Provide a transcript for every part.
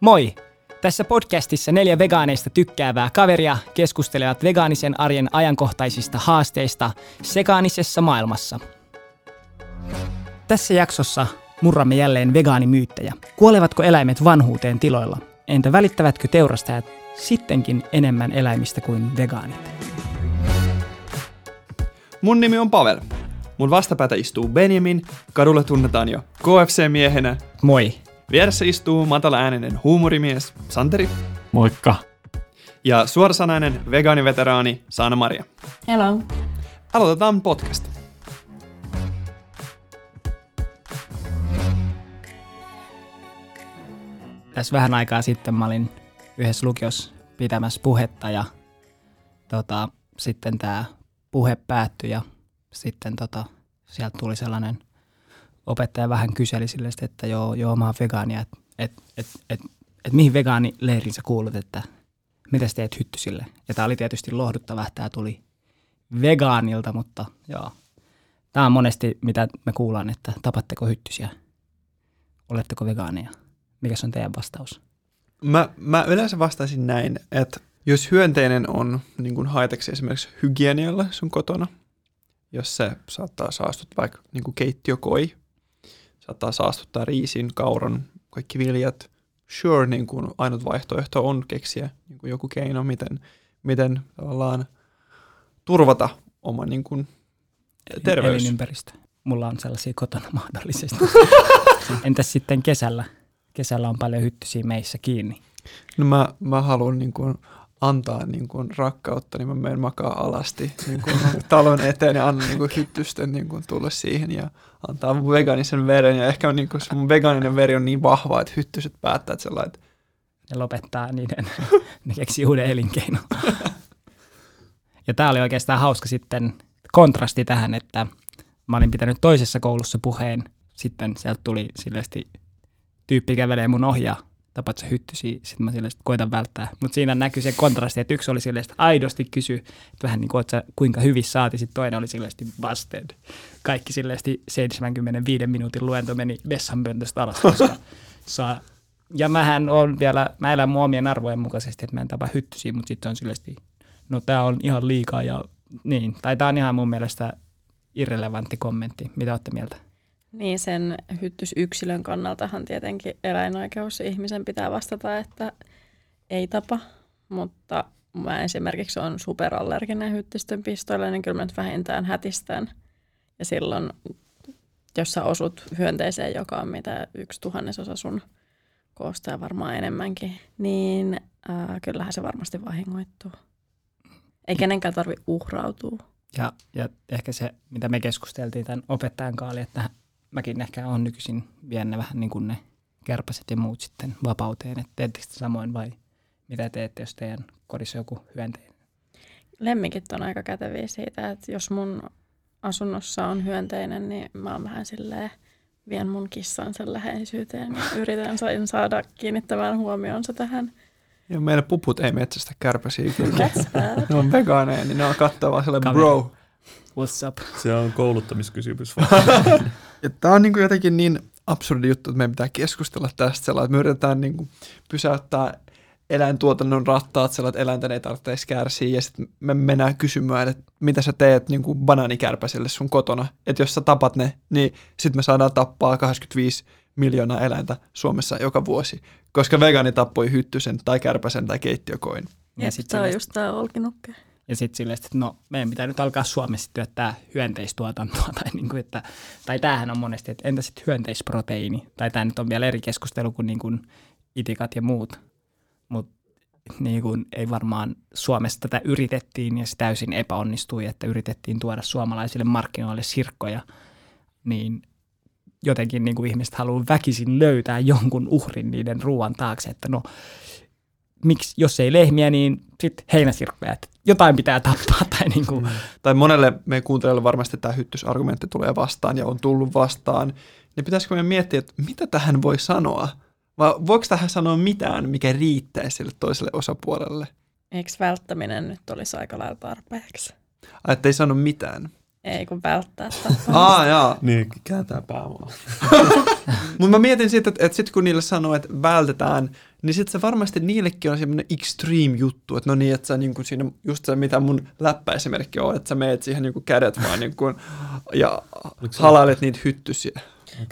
Moi! Tässä podcastissa neljä vegaaneista tykkäävää kaveria keskustelevat vegaanisen arjen ajankohtaisista haasteista sekaanisessa maailmassa. Tässä jaksossa murramme jälleen vegaanimyyttejä. Kuolevatko eläimet vanhuuteen tiloilla? Entä välittävätkö teurastajat sittenkin enemmän eläimistä kuin vegaanit? Mun nimi on Pavel. Mun vastapäätä istuu Benjamin, kadulla tunnetaan jo KFC-miehenä. Moi! Vieressä istuu matala-ääninen huumorimies Santeri Moikka. ja suorasanainen vegaaniveteraani Saana-Maria. Hello. Aloitetaan podcast. Tässä vähän aikaa sitten mä olin yhdessä lukiossa pitämässä puhetta ja tota, sitten tämä puhe päättyi ja sitten tota, sieltä tuli sellainen opettaja vähän kyseli sille, että joo, joo mä oon vegaania, että et, et, et, et, mihin vegaanileiriin sä kuulut, että mitä teet hyttysille. Ja tämä oli tietysti lohduttava, että tämä tuli vegaanilta, mutta joo. Tämä on monesti, mitä me kuullaan, että tapatteko hyttysiä, oletteko vegaania. Mikä on teidän vastaus? Mä, mä yleensä vastaisin näin, että jos hyönteinen on niin kuin esimerkiksi hygienialla sun kotona, jos se saattaa saastuttaa vaikka niin kuin keittiökoi, saattaa saastuttaa riisin, kauran, kaikki viljat, sure, niin kuin ainut vaihtoehto on keksiä niin kuin joku keino, miten, miten tavallaan turvata oma niin kuin, terveys. Elinympäristö. Mulla on sellaisia kotona mahdollisesti. Entäs sitten kesällä? Kesällä on paljon hyttysiä meissä kiinni. No mä, mä haluan niin kuin antaa niin kuin rakkautta, niin mä menen makaa alasti niin kuin talon eteen ja annan niin kuin hyttysten niin kuin tulla siihen ja antaa mun vegaanisen veren. Ja ehkä niin kuin se mun vegaaninen veri on niin vahva, että hyttyset päättää, että sellainen, että Ja lopettaa niiden, ne keksii uuden elinkeinon. ja tämä oli oikeastaan hauska sitten kontrasti tähän, että mä olin pitänyt toisessa koulussa puheen. Sitten sieltä tuli silleesti tyyppi kävelee mun ohjaa tapat sä hyttysiä, sitten mä silleen, koitan välttää. Mutta siinä näkyy se kontrasti, että yksi oli silleen, että aidosti kysy, että vähän niin kuin, sä, kuinka hyvissä saati, sitten toinen oli silleen, busted. Kaikki silleen 75 minuutin luento meni vessanpöntöstä alas, koska saa. Ja mähän on vielä, mä elän mun omien arvojen mukaisesti, että mä en tapa hyttysiä, mutta sitten on silleen, no tää on ihan liikaa ja niin. Tai tää on ihan mun mielestä irrelevantti kommentti. Mitä olette mieltä? Niin sen hyttysyksilön kannaltahan tietenkin eläinoikeus ihmisen pitää vastata, että ei tapa, mutta mä esimerkiksi on superallerginen hyttysten pistoille, niin kyllä mä nyt vähintään hätistän. Ja silloin, jos sä osut hyönteiseen, joka on mitä yksi tuhannesosa sun koosta ja varmaan enemmänkin, niin äh, kyllähän se varmasti vahingoittuu. Ei kenenkään tarvi uhrautua. Ja, ja ehkä se, mitä me keskusteltiin tämän opettajan kanssa, oli, että mäkin ehkä on nykyisin vien ne vähän niin kuin ne kärpäset ja muut sitten vapauteen. Että teettekö samoin vai mitä teette, jos teidän kodissa on joku hyönteinen? Lemmikit on aika käteviä siitä, että jos mun asunnossa on hyönteinen, niin mä oon vähän silleen, vien mun kissan sen läheisyyteen ja yritän saada kiinnittämään huomionsa tähän. ja meidän puput ei metsästä kärpäsiä kyllä. Ne on vegaaneja, niin ne on katsoa vaan sellainen bro. What's up? Se on kouluttamiskysymys. Ja tämä on niin kuin jotenkin niin absurdi juttu, että meidän pitää keskustella tästä sellainen, että me yritetään niin kuin pysäyttää eläintuotannon rattaat sellainen, että eläinten ei tarvitsisi kärsiä ja sitten me mennään kysymään, että mitä sä teet niin kuin banaanikärpäselle sun kotona, että jos sä tapat ne, niin sitten me saadaan tappaa 85 miljoonaa eläintä Suomessa joka vuosi, koska vegaani tappoi hyttysen tai kärpäsen tai keittiökoin. Ja Ja sit se on just tää olkinukke. Ja sitten silleen, että no meidän pitää nyt alkaa Suomessa työttää hyönteistuotantoa. Tai, niin kuin, että, tai tämähän on monesti, että entä sitten hyönteisproteiini? Tai tämä nyt on vielä eri keskustelu kuin, niin kuin itikat ja muut. Mutta niin kuin ei varmaan Suomessa tätä yritettiin ja se täysin epäonnistui, että yritettiin tuoda suomalaisille markkinoille sirkkoja, niin jotenkin niin kuin ihmiset haluaa väkisin löytää jonkun uhrin niiden ruoan taakse, että no miksi, jos ei lehmiä, niin sitten heinäsirkkoja, että jotain pitää tappaa tai niin kuin, Tai monelle meidän kuuntelijoille varmasti tämä hyttysargumentti tulee vastaan ja on tullut vastaan, niin pitäisikö meidän miettiä, että mitä tähän voi sanoa? Vai voiko tähän sanoa mitään, mikä riittäisi sille toiselle osapuolelle? Eikö välttäminen nyt olisi aika lailla tarpeeksi? Ai, että ei sano mitään. Ei kun välttää. Aa, jaa. Niin, kääntää pääomaa. Mutta mä mietin sitten, että, että sitten kun niille sanoo, että vältetään, niin sitten se varmasti niillekin on semmoinen extreme juttu, että no niin, että sä niin kuin siinä, just se mitä mun läppäesimerkki on, että sä meet siihen niin kuin kädet vaan niin kuin, ja halailet niitä hyttysiä.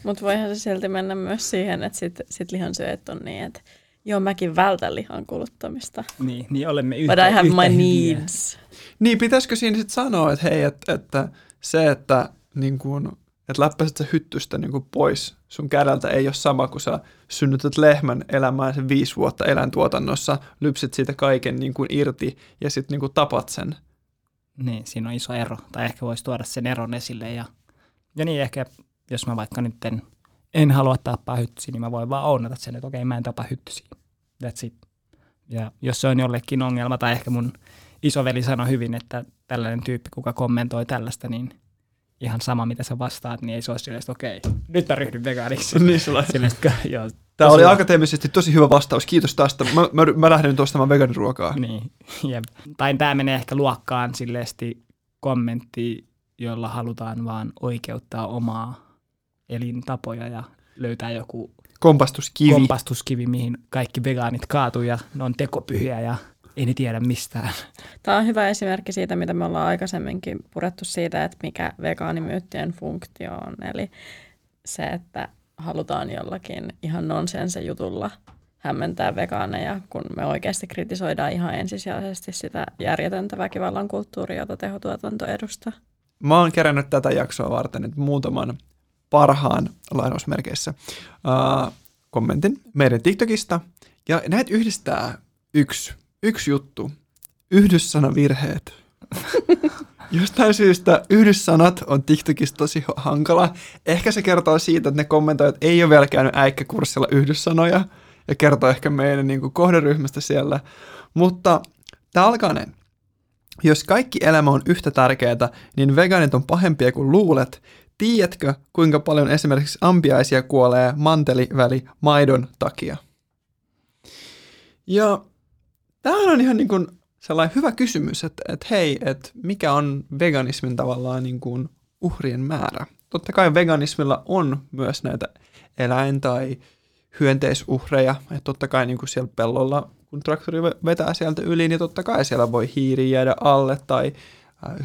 Mutta voihan se silti mennä myös siihen, että sit, sit lihansyöt on niin, että joo, mäkin vältän lihan kuluttamista. Niin, niin olemme But yhtä, I have yhtä my hyviä. needs. Niin, pitäisikö siinä sitten sanoa, että hei, että, että se, että, niin kuin, että läppäiset sä hyttystä niin kuin pois sun kädeltä ei ole sama, kuin sä synnytät lehmän elämään sen viisi vuotta eläintuotannossa, lypsit siitä kaiken niin kuin irti ja sitten niin kuin tapat sen. Niin, siinä on iso ero. Tai ehkä voisi tuoda sen eron esille. Ja, ja niin ehkä, jos mä vaikka nyt en, en halua tappaa hyttysiä, niin mä voin vaan ounata sen, että okei, mä en tapa hyttysiä. That's it. Ja jos se on jollekin ongelma, tai ehkä mun isoveli sanoi hyvin, että tällainen tyyppi, kuka kommentoi tällaista, niin ihan sama, mitä sä vastaat, niin ei se ole silleen, että okei, nyt mä ryhdyn vegaaniksi. niin sulla. Silleen, että joo, Tämä tosi oli hyvä. akateemisesti tosi hyvä vastaus, kiitos tästä. Mä, mä, mä lähden nyt ostamaan vegaaniruokaa. Niin, jep. Tai tämä menee ehkä luokkaan silleesti kommentti, jolla halutaan vaan oikeuttaa omaa elintapoja ja löytää joku Kompastuskivi. kompastuskivi, mihin kaikki vegaanit kaatuu ja ne on tekopyhiä ja ei ne tiedä mistään. Tämä on hyvä esimerkki siitä, mitä me ollaan aikaisemminkin purettu siitä, että mikä vegaanimyyttien funktio on. Eli se, että halutaan jollakin ihan nonsense jutulla hämmentää vegaaneja, kun me oikeasti kritisoidaan ihan ensisijaisesti sitä järjetöntä väkivallan kulttuuria, jota tehotuotanto edustaa. Mä oon kerännyt tätä jaksoa varten nyt muutaman parhaan lainausmerkeissä uh, kommentin meidän TikTokista. Ja näitä yhdistää yksi, yksi juttu. Yhdyssanavirheet. Jostain syystä yhdyssanat on TikTokissa tosi hankala. Ehkä se kertoo siitä, että ne kommentoijat ei ole vielä käynyt äikkäkurssilla yhdyssanoja ja kertoo ehkä meidän niin kuin, kohderyhmästä siellä. Mutta näin. Jos kaikki elämä on yhtä tärkeää, niin vegaanit on pahempia kuin luulet. Tiedätkö, kuinka paljon esimerkiksi ampiaisia kuolee manteliväli maidon takia? Ja tämähän on ihan niin kuin sellainen hyvä kysymys, että, että hei, että mikä on veganismin tavallaan niin kuin uhrien määrä? Totta kai veganismilla on myös näitä eläin- tai hyönteisuhreja. Että totta kai niin kuin siellä pellolla, kun traktori vetää sieltä yli, niin totta kai siellä voi hiiri jäädä alle tai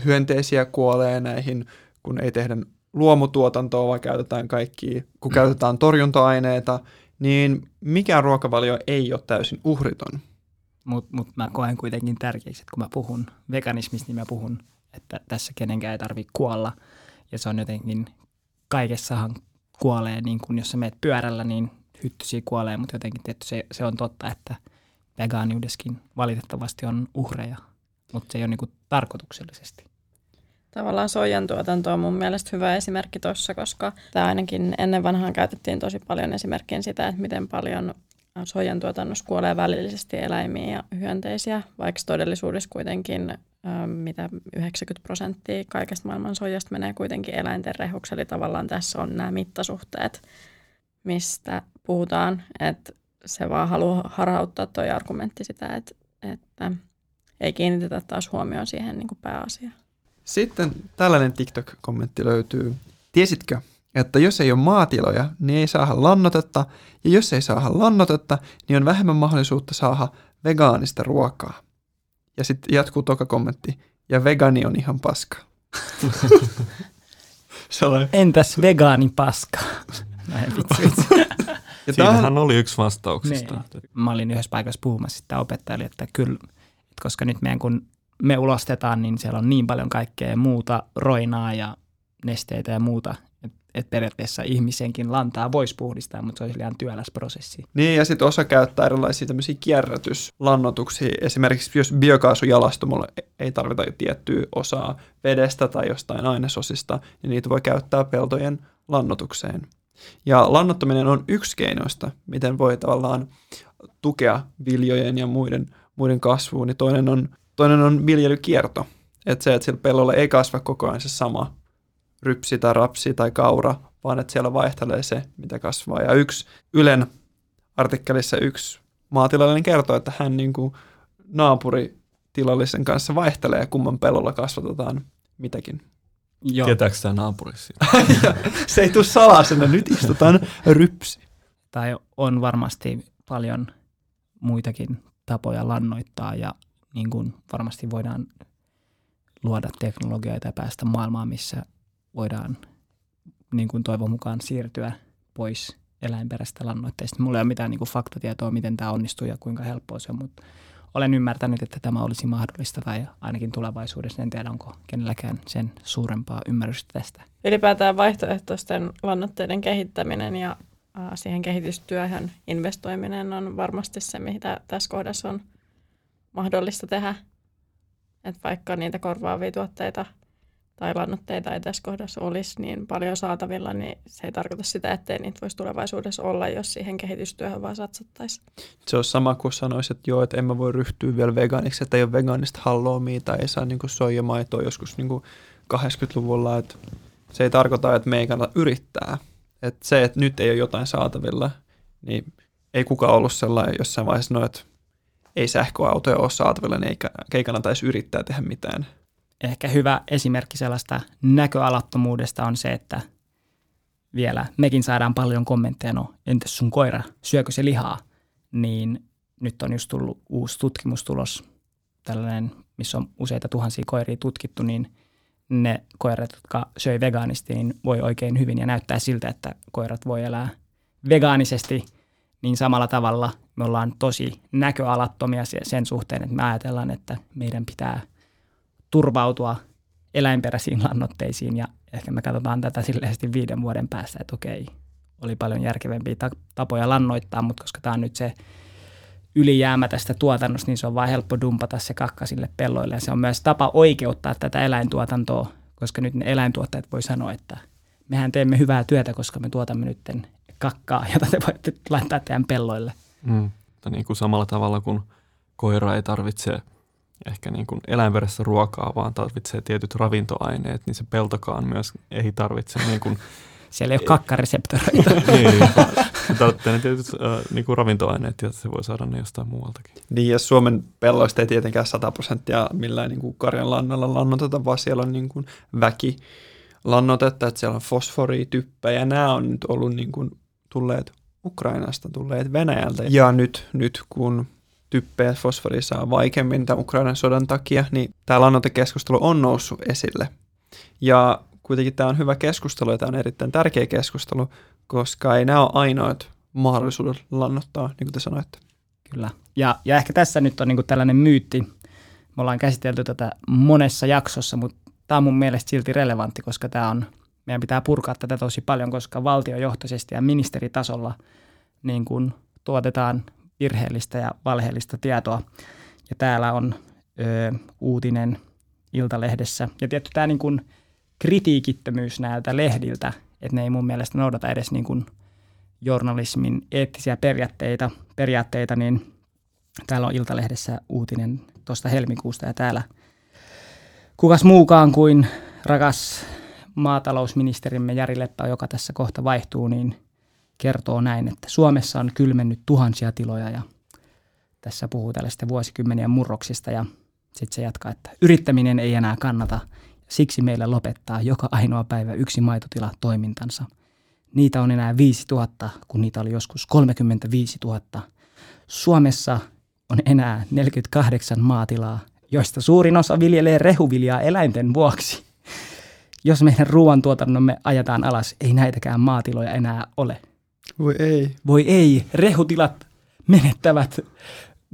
hyönteisiä kuolee näihin, kun ei tehdä luomutuotantoa, vaan käytetään kaikki, kun käytetään torjunta-aineita, niin mikään ruokavalio ei ole täysin uhriton. Mutta mut mä koen kuitenkin tärkeäksi, että kun mä puhun veganismista, niin mä puhun, että tässä kenenkään ei tarvitse kuolla. Ja se on jotenkin, kaikessahan kuolee, niin kun jos sä meet pyörällä, niin hyttysiä kuolee, mutta jotenkin tietty se, se on totta, että vegaaniudessakin valitettavasti on uhreja, mutta se ei ole niin tarkoituksellisesti. Tavallaan soijan tuotanto on mun mielestä hyvä esimerkki tuossa, koska tämä ainakin ennen vanhaan käytettiin tosi paljon esimerkkiä sitä, että miten paljon soijan tuotannossa kuolee välillisesti eläimiä ja hyönteisiä, vaikka todellisuudessa kuitenkin mitä 90 prosenttia kaikesta maailman soijasta menee kuitenkin eläinten rehuksi, eli tavallaan tässä on nämä mittasuhteet, mistä puhutaan, että se vaan haluaa harhauttaa tuo argumentti sitä, että, että ei kiinnitetä taas huomioon siihen niin kuin pääasiaan. Sitten tällainen TikTok-kommentti löytyy. Tiesitkö, että jos ei ole maatiloja, niin ei saada lannotetta, ja jos ei saada lannotetta, niin on vähemmän mahdollisuutta saada vegaanista ruokaa. Ja sitten jatkuu toka kommentti, ja vegani on ihan paska. Sellainen. Entäs vegaani paska? Näin vitsi, vitsi. Ja Siinähän tämähän- oli yksi vastauksista. Niin. Mä olin yhdessä paikassa puhumassa sitä opettajalle, että kyllä, että koska nyt meidän kun me ulostetaan, niin siellä on niin paljon kaikkea muuta roinaa ja nesteitä ja muuta, että et periaatteessa ihmisenkin lantaa voisi puhdistaa, mutta se olisi liian työläs prosessi. Niin, ja sitten osa käyttää erilaisia tämmöisiä kierrätyslannotuksia. Esimerkiksi jos biokaasujalastomolla ei tarvita tiettyä osaa vedestä tai jostain ainesosista, niin niitä voi käyttää peltojen lannotukseen. Ja lannottaminen on yksi keinoista, miten voi tavallaan tukea viljojen ja muiden, muiden kasvuun. Niin toinen on, toinen on viljelykierto. Että se, että sillä pellolla ei kasva koko ajan se sama rypsi tai rapsi tai kaura, vaan että siellä vaihtelee se, mitä kasvaa. Ja yksi Ylen artikkelissa yksi maatilallinen kertoo, että hän niin kuin naapuritilallisen kanssa vaihtelee, kumman pellolla kasvatetaan mitäkin. Joo. Ketääks tää naapurissa? Se ei tule salasena, nyt istutaan rypsi. Tai on varmasti paljon muitakin tapoja lannoittaa ja niin kuin varmasti voidaan luoda teknologioita ja päästä maailmaan, missä voidaan niin kuin toivon mukaan siirtyä pois eläinperäistä lannoitteista. Mulla ei ole mitään niin kuin faktatietoa, miten tämä onnistuu ja kuinka helppoa se on, mutta olen ymmärtänyt, että tämä olisi mahdollista tai ainakin tulevaisuudessa. En tiedä, onko kenelläkään sen suurempaa ymmärrystä tästä. Ylipäätään vaihtoehtoisten lannoitteiden kehittäminen ja siihen kehitystyöhön investoiminen on varmasti se, mitä tässä kohdassa on mahdollista tehdä. Että vaikka niitä korvaavia tuotteita tai lannoitteita ei tässä kohdassa olisi niin paljon saatavilla, niin se ei tarkoita sitä, ettei niitä voisi tulevaisuudessa olla, jos siihen kehitystyöhön vaan satsattaisiin. Se on sama kuin sanoisit, että joo, että en mä voi ryhtyä vielä vegaaniksi, että ei ole vegaanista halloumia tai ei saa niin soijamaitoa joskus niin 80-luvulla. Että se ei tarkoita, että me ei kannata yrittää. Että se, että nyt ei ole jotain saatavilla, niin ei kukaan ollut sellainen jossain vaiheessa, no, että ei sähköautoja ole saatavilla, niin ei, ei kannata edes yrittää tehdä mitään ehkä hyvä esimerkki sellaista näköalattomuudesta on se, että vielä mekin saadaan paljon kommentteja, no entäs sun koira, syökö se lihaa? Niin nyt on just tullut uusi tutkimustulos, tällainen, missä on useita tuhansia koiria tutkittu, niin ne koirat, jotka söi vegaanisti, niin voi oikein hyvin ja näyttää siltä, että koirat voi elää vegaanisesti, niin samalla tavalla me ollaan tosi näköalattomia sen suhteen, että me ajatellaan, että meidän pitää – turvautua eläinperäisiin lannoitteisiin ja ehkä me katsotaan tätä silleesti viiden vuoden päästä, että okei, oli paljon järkevämpiä tapoja lannoittaa, mutta koska tämä on nyt se ylijäämä tästä tuotannosta, niin se on vain helppo dumpata se kakka sille pelloille. Ja se on myös tapa oikeuttaa tätä eläintuotantoa, koska nyt ne eläintuottajat voi sanoa, että mehän teemme hyvää työtä, koska me tuotamme nyt kakkaa, jota te voitte laittaa teidän pelloille. Mm. Niin kuin samalla tavalla kuin koira ei tarvitse – ehkä niin kuin eläinverestä ruokaa, vaan tarvitsee tietyt ravintoaineet, niin se peltokaan myös ei tarvitse niin kuin siellä ei ole kakkareseptoreita. niin, se tarvitsee ne tietyt äh, niin kuin ravintoaineet, ja se voi saada ne jostain muualtakin. Niin, ja Suomen pelloista ei tietenkään 100 prosenttia millään niin kuin karjan lannalla lannoteta, vaan siellä on niin kuin väki lannotetta, että siellä on fosforia, ja nämä on nyt ollut niin kuin tulleet Ukrainasta, tulleet Venäjältä. Ja nyt, nyt kun typpeä ja fosforia saa vaikeammin tämän Ukrainan sodan takia, niin tämä lannoitekeskustelu on noussut esille. Ja kuitenkin tämä on hyvä keskustelu ja tämä on erittäin tärkeä keskustelu, koska ei nämä ole ainoat mahdollisuudet lannottaa, niin kuin te sanoitte. Kyllä. Ja, ja ehkä tässä nyt on niin tällainen myytti. Me ollaan käsitelty tätä monessa jaksossa, mutta tämä on mun mielestä silti relevantti, koska tämä on, meidän pitää purkaa tätä tosi paljon, koska valtiojohtoisesti ja ministeritasolla niin kuin tuotetaan virheellistä ja valheellista tietoa. Ja täällä on ö, uutinen Iltalehdessä. Ja tietty tämä niin kuin kritiikittömyys näiltä lehdiltä, että ne ei mun mielestä noudata edes niin kuin journalismin eettisiä periaatteita, periaatteita, niin täällä on Iltalehdessä uutinen tuosta helmikuusta ja täällä kukas muukaan kuin rakas maatalousministerimme Jari Leppä, joka tässä kohta vaihtuu, niin kertoo näin, että Suomessa on kylmennyt tuhansia tiloja ja tässä puhuu tällaista vuosikymmenien murroksista ja sitten se jatkaa, että yrittäminen ei enää kannata. Siksi meillä lopettaa joka ainoa päivä yksi maitotila toimintansa. Niitä on enää 5000, kun niitä oli joskus 35 000. Suomessa on enää 48 maatilaa, joista suurin osa viljelee rehuviljaa eläinten vuoksi. Jos meidän ruoantuotannomme ajetaan alas, ei näitäkään maatiloja enää ole. Voi ei. Voi ei, rehutilat menettävät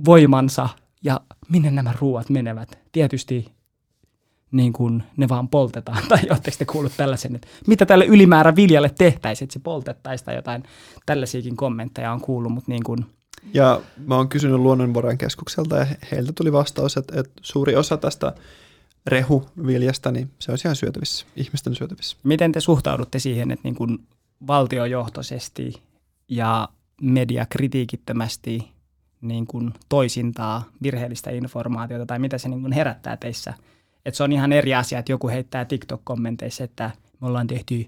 voimansa ja minne nämä ruuat menevät? Tietysti niin kuin ne vaan poltetaan. Tai oletteko te kuullut tällaisen, että mitä tälle ylimäärä viljalle tehtäisiin, että se poltettaisiin tai jotain tällaisiakin kommentteja on kuullut, mutta niin kuin ja mä oon kysynyt Luonnonvarojen keskukselta ja heiltä tuli vastaus, että, että suuri osa tästä rehuviljasta, niin se on ihan syötävissä, ihmisten syötävissä. Miten te suhtaudutte siihen, että niin kuin valtiojohtoisesti ja media kritiikittömästi niin kuin toisintaa virheellistä informaatiota tai mitä se niin kuin herättää teissä. Et se on ihan eri asia, että joku heittää TikTok-kommenteissa, että me ollaan tehty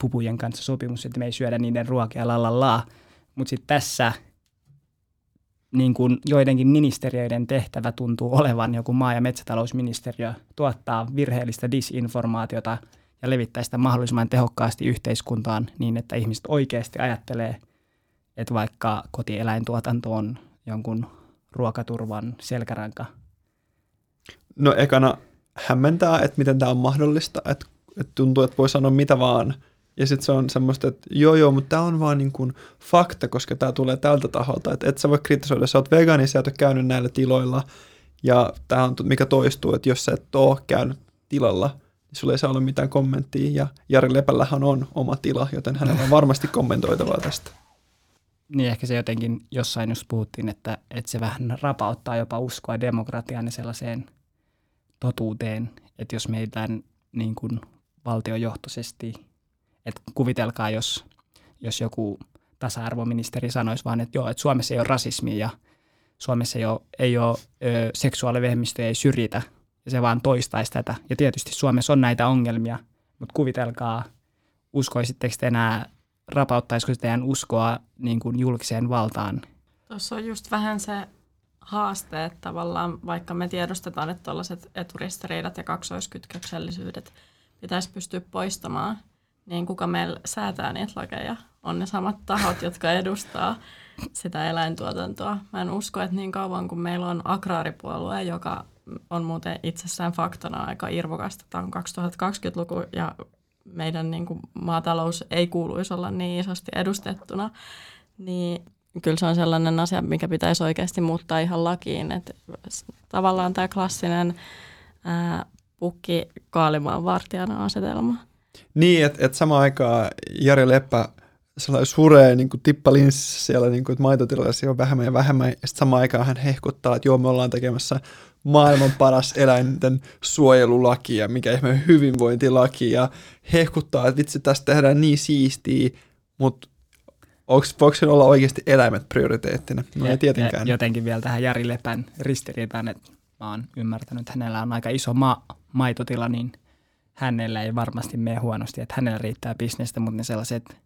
pupujen kanssa sopimus, että me ei syödä niiden ruokia lalala. Mutta sitten tässä niin kuin joidenkin ministeriöiden tehtävä tuntuu olevan joku maa- ja metsätalousministeriö tuottaa virheellistä disinformaatiota ja levittää sitä mahdollisimman tehokkaasti yhteiskuntaan niin, että ihmiset oikeasti ajattelee, että vaikka kotieläintuotanto on jonkun ruokaturvan selkäranka. No ekana hämmentää, että miten tämä on mahdollista, että, että tuntuu, että voi sanoa mitä vaan. Ja sitten se on semmoista, että joo joo, mutta tämä on vaan niin kuin fakta, koska tämä tulee tältä taholta. Että et sä voi kritisoida, sä oot vegaani, sä et ole käynyt näillä tiloilla. Ja tämä on, mikä toistuu, että jos sä et ole käynyt tilalla, niin sulla ei saa olla mitään kommenttia. Ja Jari Lepällähän on oma tila, joten hänellä on varmasti kommentoitavaa tästä. Niin ehkä se jotenkin jossain just puhuttiin, että, että se vähän rapauttaa jopa uskoa demokratiaan ja sellaiseen totuuteen, että jos meidän niin kuin valtiojohtoisesti, että kuvitelkaa, jos, jos joku tasa-arvoministeri sanoisi vaan, että joo, että Suomessa ei ole rasismia ja Suomessa ei ole, ei ole ö, seksuaalivähemmistöjä ei syrjitä ja se vaan toistaisi tätä. Ja tietysti Suomessa on näitä ongelmia, mutta kuvitelkaa, uskoisitteko te enää, rapauttaisiko se teidän uskoa niin kuin julkiseen valtaan? Tuossa on just vähän se haaste, että tavallaan vaikka me tiedostetaan, että tuollaiset eturistiriidat ja kaksoiskytköksellisyydet pitäisi pystyä poistamaan, niin kuka meillä säätää niitä lakeja? On ne samat tahot, jotka edustaa sitä eläintuotantoa. Mä en usko, että niin kauan kuin meillä on agraaripuolue, joka on muuten itsessään faktana aika irvokasta. Tämä on 2020-luku ja meidän niin kuin, maatalous ei kuuluisi olla niin isosti edustettuna, niin kyllä se on sellainen asia, mikä pitäisi oikeasti muuttaa ihan lakiin. Että tavallaan tämä klassinen ää, pukki kaalimaan vartijana asetelma. Niin, että et samaan aikaan Jari Leppä sellainen suree niin kuin tippalinssissä siellä, niin kuin, että maitotilalla on vähemmän ja vähemmän, ja sitten samaan aikaan hän hehkuttaa, että joo, me ollaan tekemässä maailman paras eläinten suojelulaki ja mikä ihme hyvinvointilaki, ja hehkuttaa, että vitsi, tästä tehdään niin siistiä, mutta voiko sen olla oikeasti eläimet prioriteettina? No ja, ei tietenkään. Ja jotenkin vielä tähän Jari Lepän ristiriitaan, että mä oon ymmärtänyt, että hänellä on aika iso ma- maitotila, niin hänellä ei varmasti mene huonosti, että hänellä riittää bisnestä, mutta ne sellaiset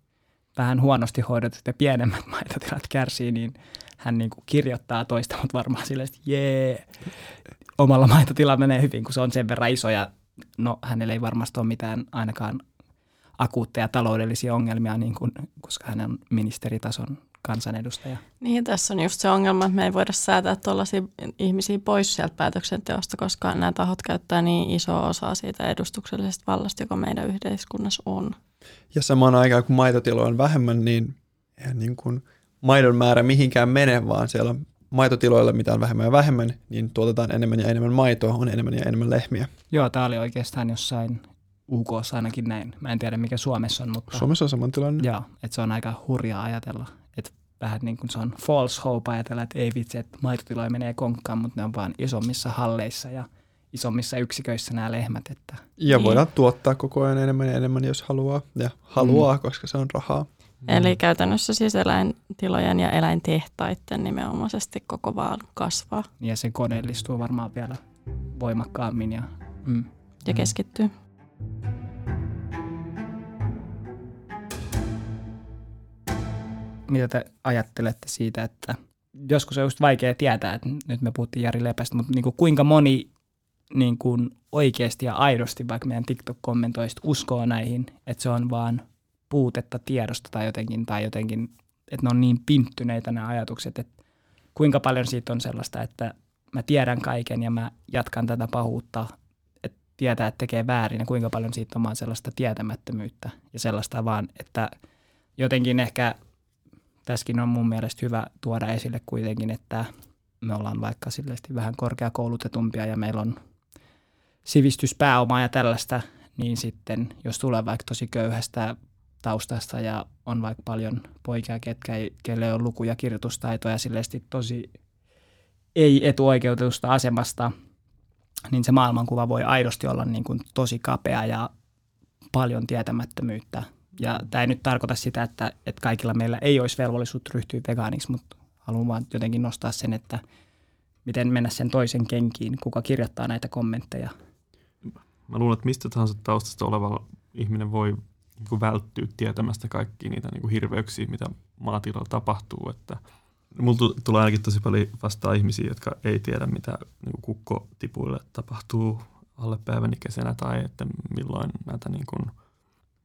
vähän huonosti hoidetut ja pienemmät maitotilat kärsii, niin hän niin kuin kirjoittaa toista, mutta varmaan silleen, että jee, omalla maitotila menee hyvin, kun se on sen verran iso ja no hänellä ei varmasti ole mitään ainakaan akuutteja taloudellisia ongelmia, niin kuin, koska hän on ministeritason kansanedustaja. Niin, tässä on just se ongelma, että me ei voida säätää tuollaisia ihmisiä pois sieltä päätöksenteosta, koska nämä tahot käyttää niin isoa osaa siitä edustuksellisesta vallasta, joka meidän yhteiskunnassa on. Ja samaan aikaan, kun maitotiloja on vähemmän, niin eihän niin kuin maidon määrä mihinkään mene, vaan siellä maitotiloilla, mitä on vähemmän ja vähemmän, niin tuotetaan enemmän ja enemmän maitoa, on enemmän ja enemmän lehmiä. Joo, tämä oli oikeastaan jossain UK ainakin näin. Mä en tiedä, mikä Suomessa on, mutta... Suomessa on saman tilanne. Joo, että se on aika hurjaa ajatella. Että vähän niin kuin se on false hope ajatella, että ei vitsi, että maitotiloja menee konkkaan, mutta ne on vaan isommissa halleissa ja isommissa yksiköissä nämä lehmät. Että... Ja niin. voidaan tuottaa koko ajan enemmän ja enemmän, jos haluaa. Ja haluaa, mm. koska se on rahaa. Eli käytännössä siis eläintilojen ja eläintehtaiden nimenomaisesti koko vaan kasvaa. Ja se koneellistuu varmaan vielä voimakkaammin. Ja, mm. ja keskittyy. Mitä te ajattelette siitä, että joskus on just vaikea tietää, että nyt me puhuttiin Jari Lepästä, mutta niin kuin kuinka moni niin kuin oikeasti ja aidosti vaikka meidän TikTok-kommentoista uskoo näihin, että se on vaan puutetta tiedosta tai jotenkin, tai jotenkin, että ne on niin pinttyneitä nämä ajatukset, että kuinka paljon siitä on sellaista, että mä tiedän kaiken ja mä jatkan tätä pahuutta, että tietää, että tekee väärin ja kuinka paljon siitä on vaan sellaista tietämättömyyttä ja sellaista vaan, että jotenkin ehkä tässäkin on mun mielestä hyvä tuoda esille kuitenkin, että me ollaan vaikka silleesti vähän korkeakoulutetumpia ja meillä on sivistyspääomaa ja tällaista, niin sitten jos tulee vaikka tosi köyhästä taustasta ja on vaikka paljon poikia, ketkä ei, kelle on luku- ja kirjoitustaitoja silleesti tosi ei etuoikeutusta asemasta, niin se maailmankuva voi aidosti olla niin kuin tosi kapea ja paljon tietämättömyyttä. Ja tämä ei nyt tarkoita sitä, että, että kaikilla meillä ei olisi velvollisuutta ryhtyä vegaaniksi, mutta haluan vaan jotenkin nostaa sen, että miten mennä sen toisen kenkiin, kuka kirjoittaa näitä kommentteja. Mä luulen, että mistä tahansa taustasta oleva ihminen voi niin kuin välttyä tietämästä kaikkia niitä niin kuin hirveyksiä, mitä maatilalla tapahtuu. Että mulla tulee ainakin tosi paljon vastaan ihmisiä, jotka ei tiedä, mitä niin kukkotipuille tapahtuu alle päivänikäisenä tai että milloin näitä niin kuin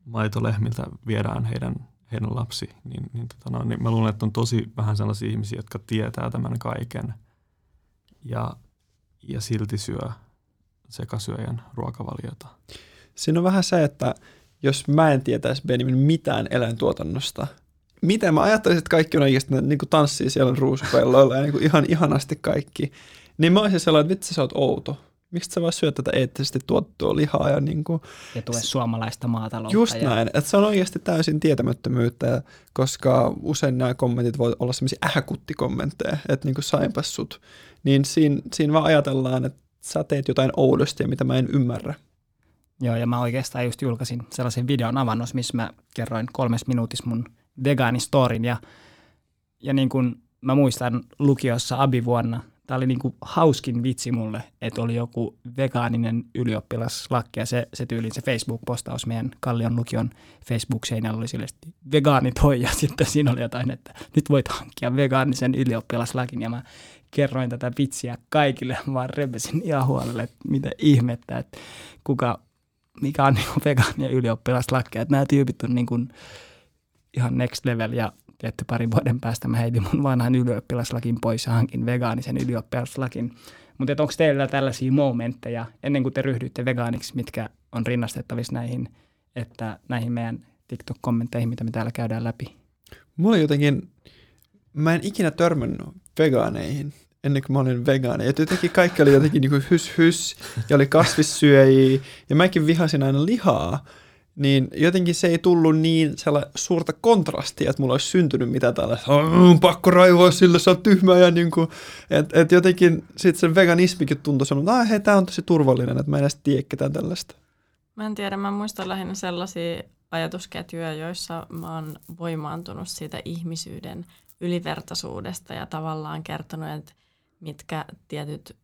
maitolehmiltä viedään heidän, heidän lapsi, niin, niin, tota no, niin mä luulen, että on tosi vähän sellaisia ihmisiä, jotka tietää tämän kaiken ja, ja silti syö sekasyöjän ruokavaliota. Siinä on vähän se, että jos mä en tietäisi Benjamin mitään eläintuotannosta, miten mä ajattelisin, että kaikki on oikeasti niin kuin tanssii siellä ruusupelloilla ja niin kuin ihan ihanasti kaikki, niin mä olisin sellainen, että vitsi sä oot outo. Miksi sä vaan syöt tätä eettisesti tuotettua lihaa ja niin kuin, Ja tue suomalaista maataloutta. Just ja näin, että se on oikeasti täysin tietämättömyyttä, koska usein nämä kommentit voi olla sellaisia ähäkuttikommentteja, että niin kuin sainpas sut. Niin siinä, siinä vaan ajatellaan, että sä teet jotain oudosti, mitä mä en ymmärrä. Joo, ja mä oikeastaan just julkaisin sellaisen videon avannos, missä mä kerroin kolmes minuutissa mun vegaanistorin. Ja, ja niin kuin mä muistan lukiossa abivuonna, tämä oli niin kuin hauskin vitsi mulle, että oli joku vegaaninen ylioppilaslakki ja se, se tyylin se Facebook-postaus meidän Kallion lukion Facebook-seinällä oli sille vegaanit hoi ja sitten siinä oli jotain, että nyt voit hankkia vegaanisen ylioppilaslakin ja mä kerroin tätä vitsiä kaikille, vaan repesin ihan huolelle, että mitä ihmettä, että kuka, mikä on niin ja ylioppilaslakki, että nämä tyypit on niin kuin ihan next level ja tietty parin vuoden päästä mä heitin mun vanhan ylioppilaslakin pois ja hankin vegaanisen ylioppilaslakin. Mutta onko teillä tällaisia momentteja ennen kuin te ryhdyitte vegaaniksi, mitkä on rinnastettavissa näihin, että näihin meidän TikTok-kommentteihin, mitä me täällä käydään läpi? Mulla jotenkin, mä en ikinä törmännyt vegaaneihin ennen kuin mä olin vegaani. Et jotenkin kaikki oli jotenkin niin hys hys ja oli kasvissyöjiä ja mäkin vihasin aina lihaa niin jotenkin se ei tullut niin suurta kontrastia, että mulla olisi syntynyt mitään tällaista, on pakko raivoa sille, sä oot tyhmä ja niin kuin, että et jotenkin sitten se veganismikin tuntui semmoinen, että hei, tämä on tosi turvallinen, että mä en edes tiedä ketään tällaista. Mä en tiedä, mä muistan lähinnä sellaisia ajatusketjuja, joissa mä oon voimaantunut siitä ihmisyyden ylivertaisuudesta ja tavallaan kertonut, että mitkä tietyt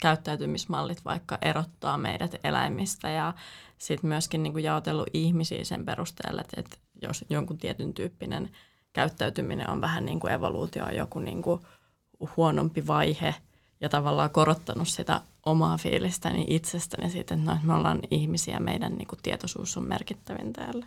käyttäytymismallit vaikka erottaa meidät eläimistä ja sitten myöskin niin kuin jaotellut ihmisiä sen perusteella, että, että jos jonkun tietyn tyyppinen käyttäytyminen on vähän niin kuin evoluutio, joku niin kuin huonompi vaihe ja tavallaan korottanut sitä omaa fiilistäni itsestäni siitä, että no, me ollaan ihmisiä, meidän niin kuin tietoisuus on merkittävin täällä.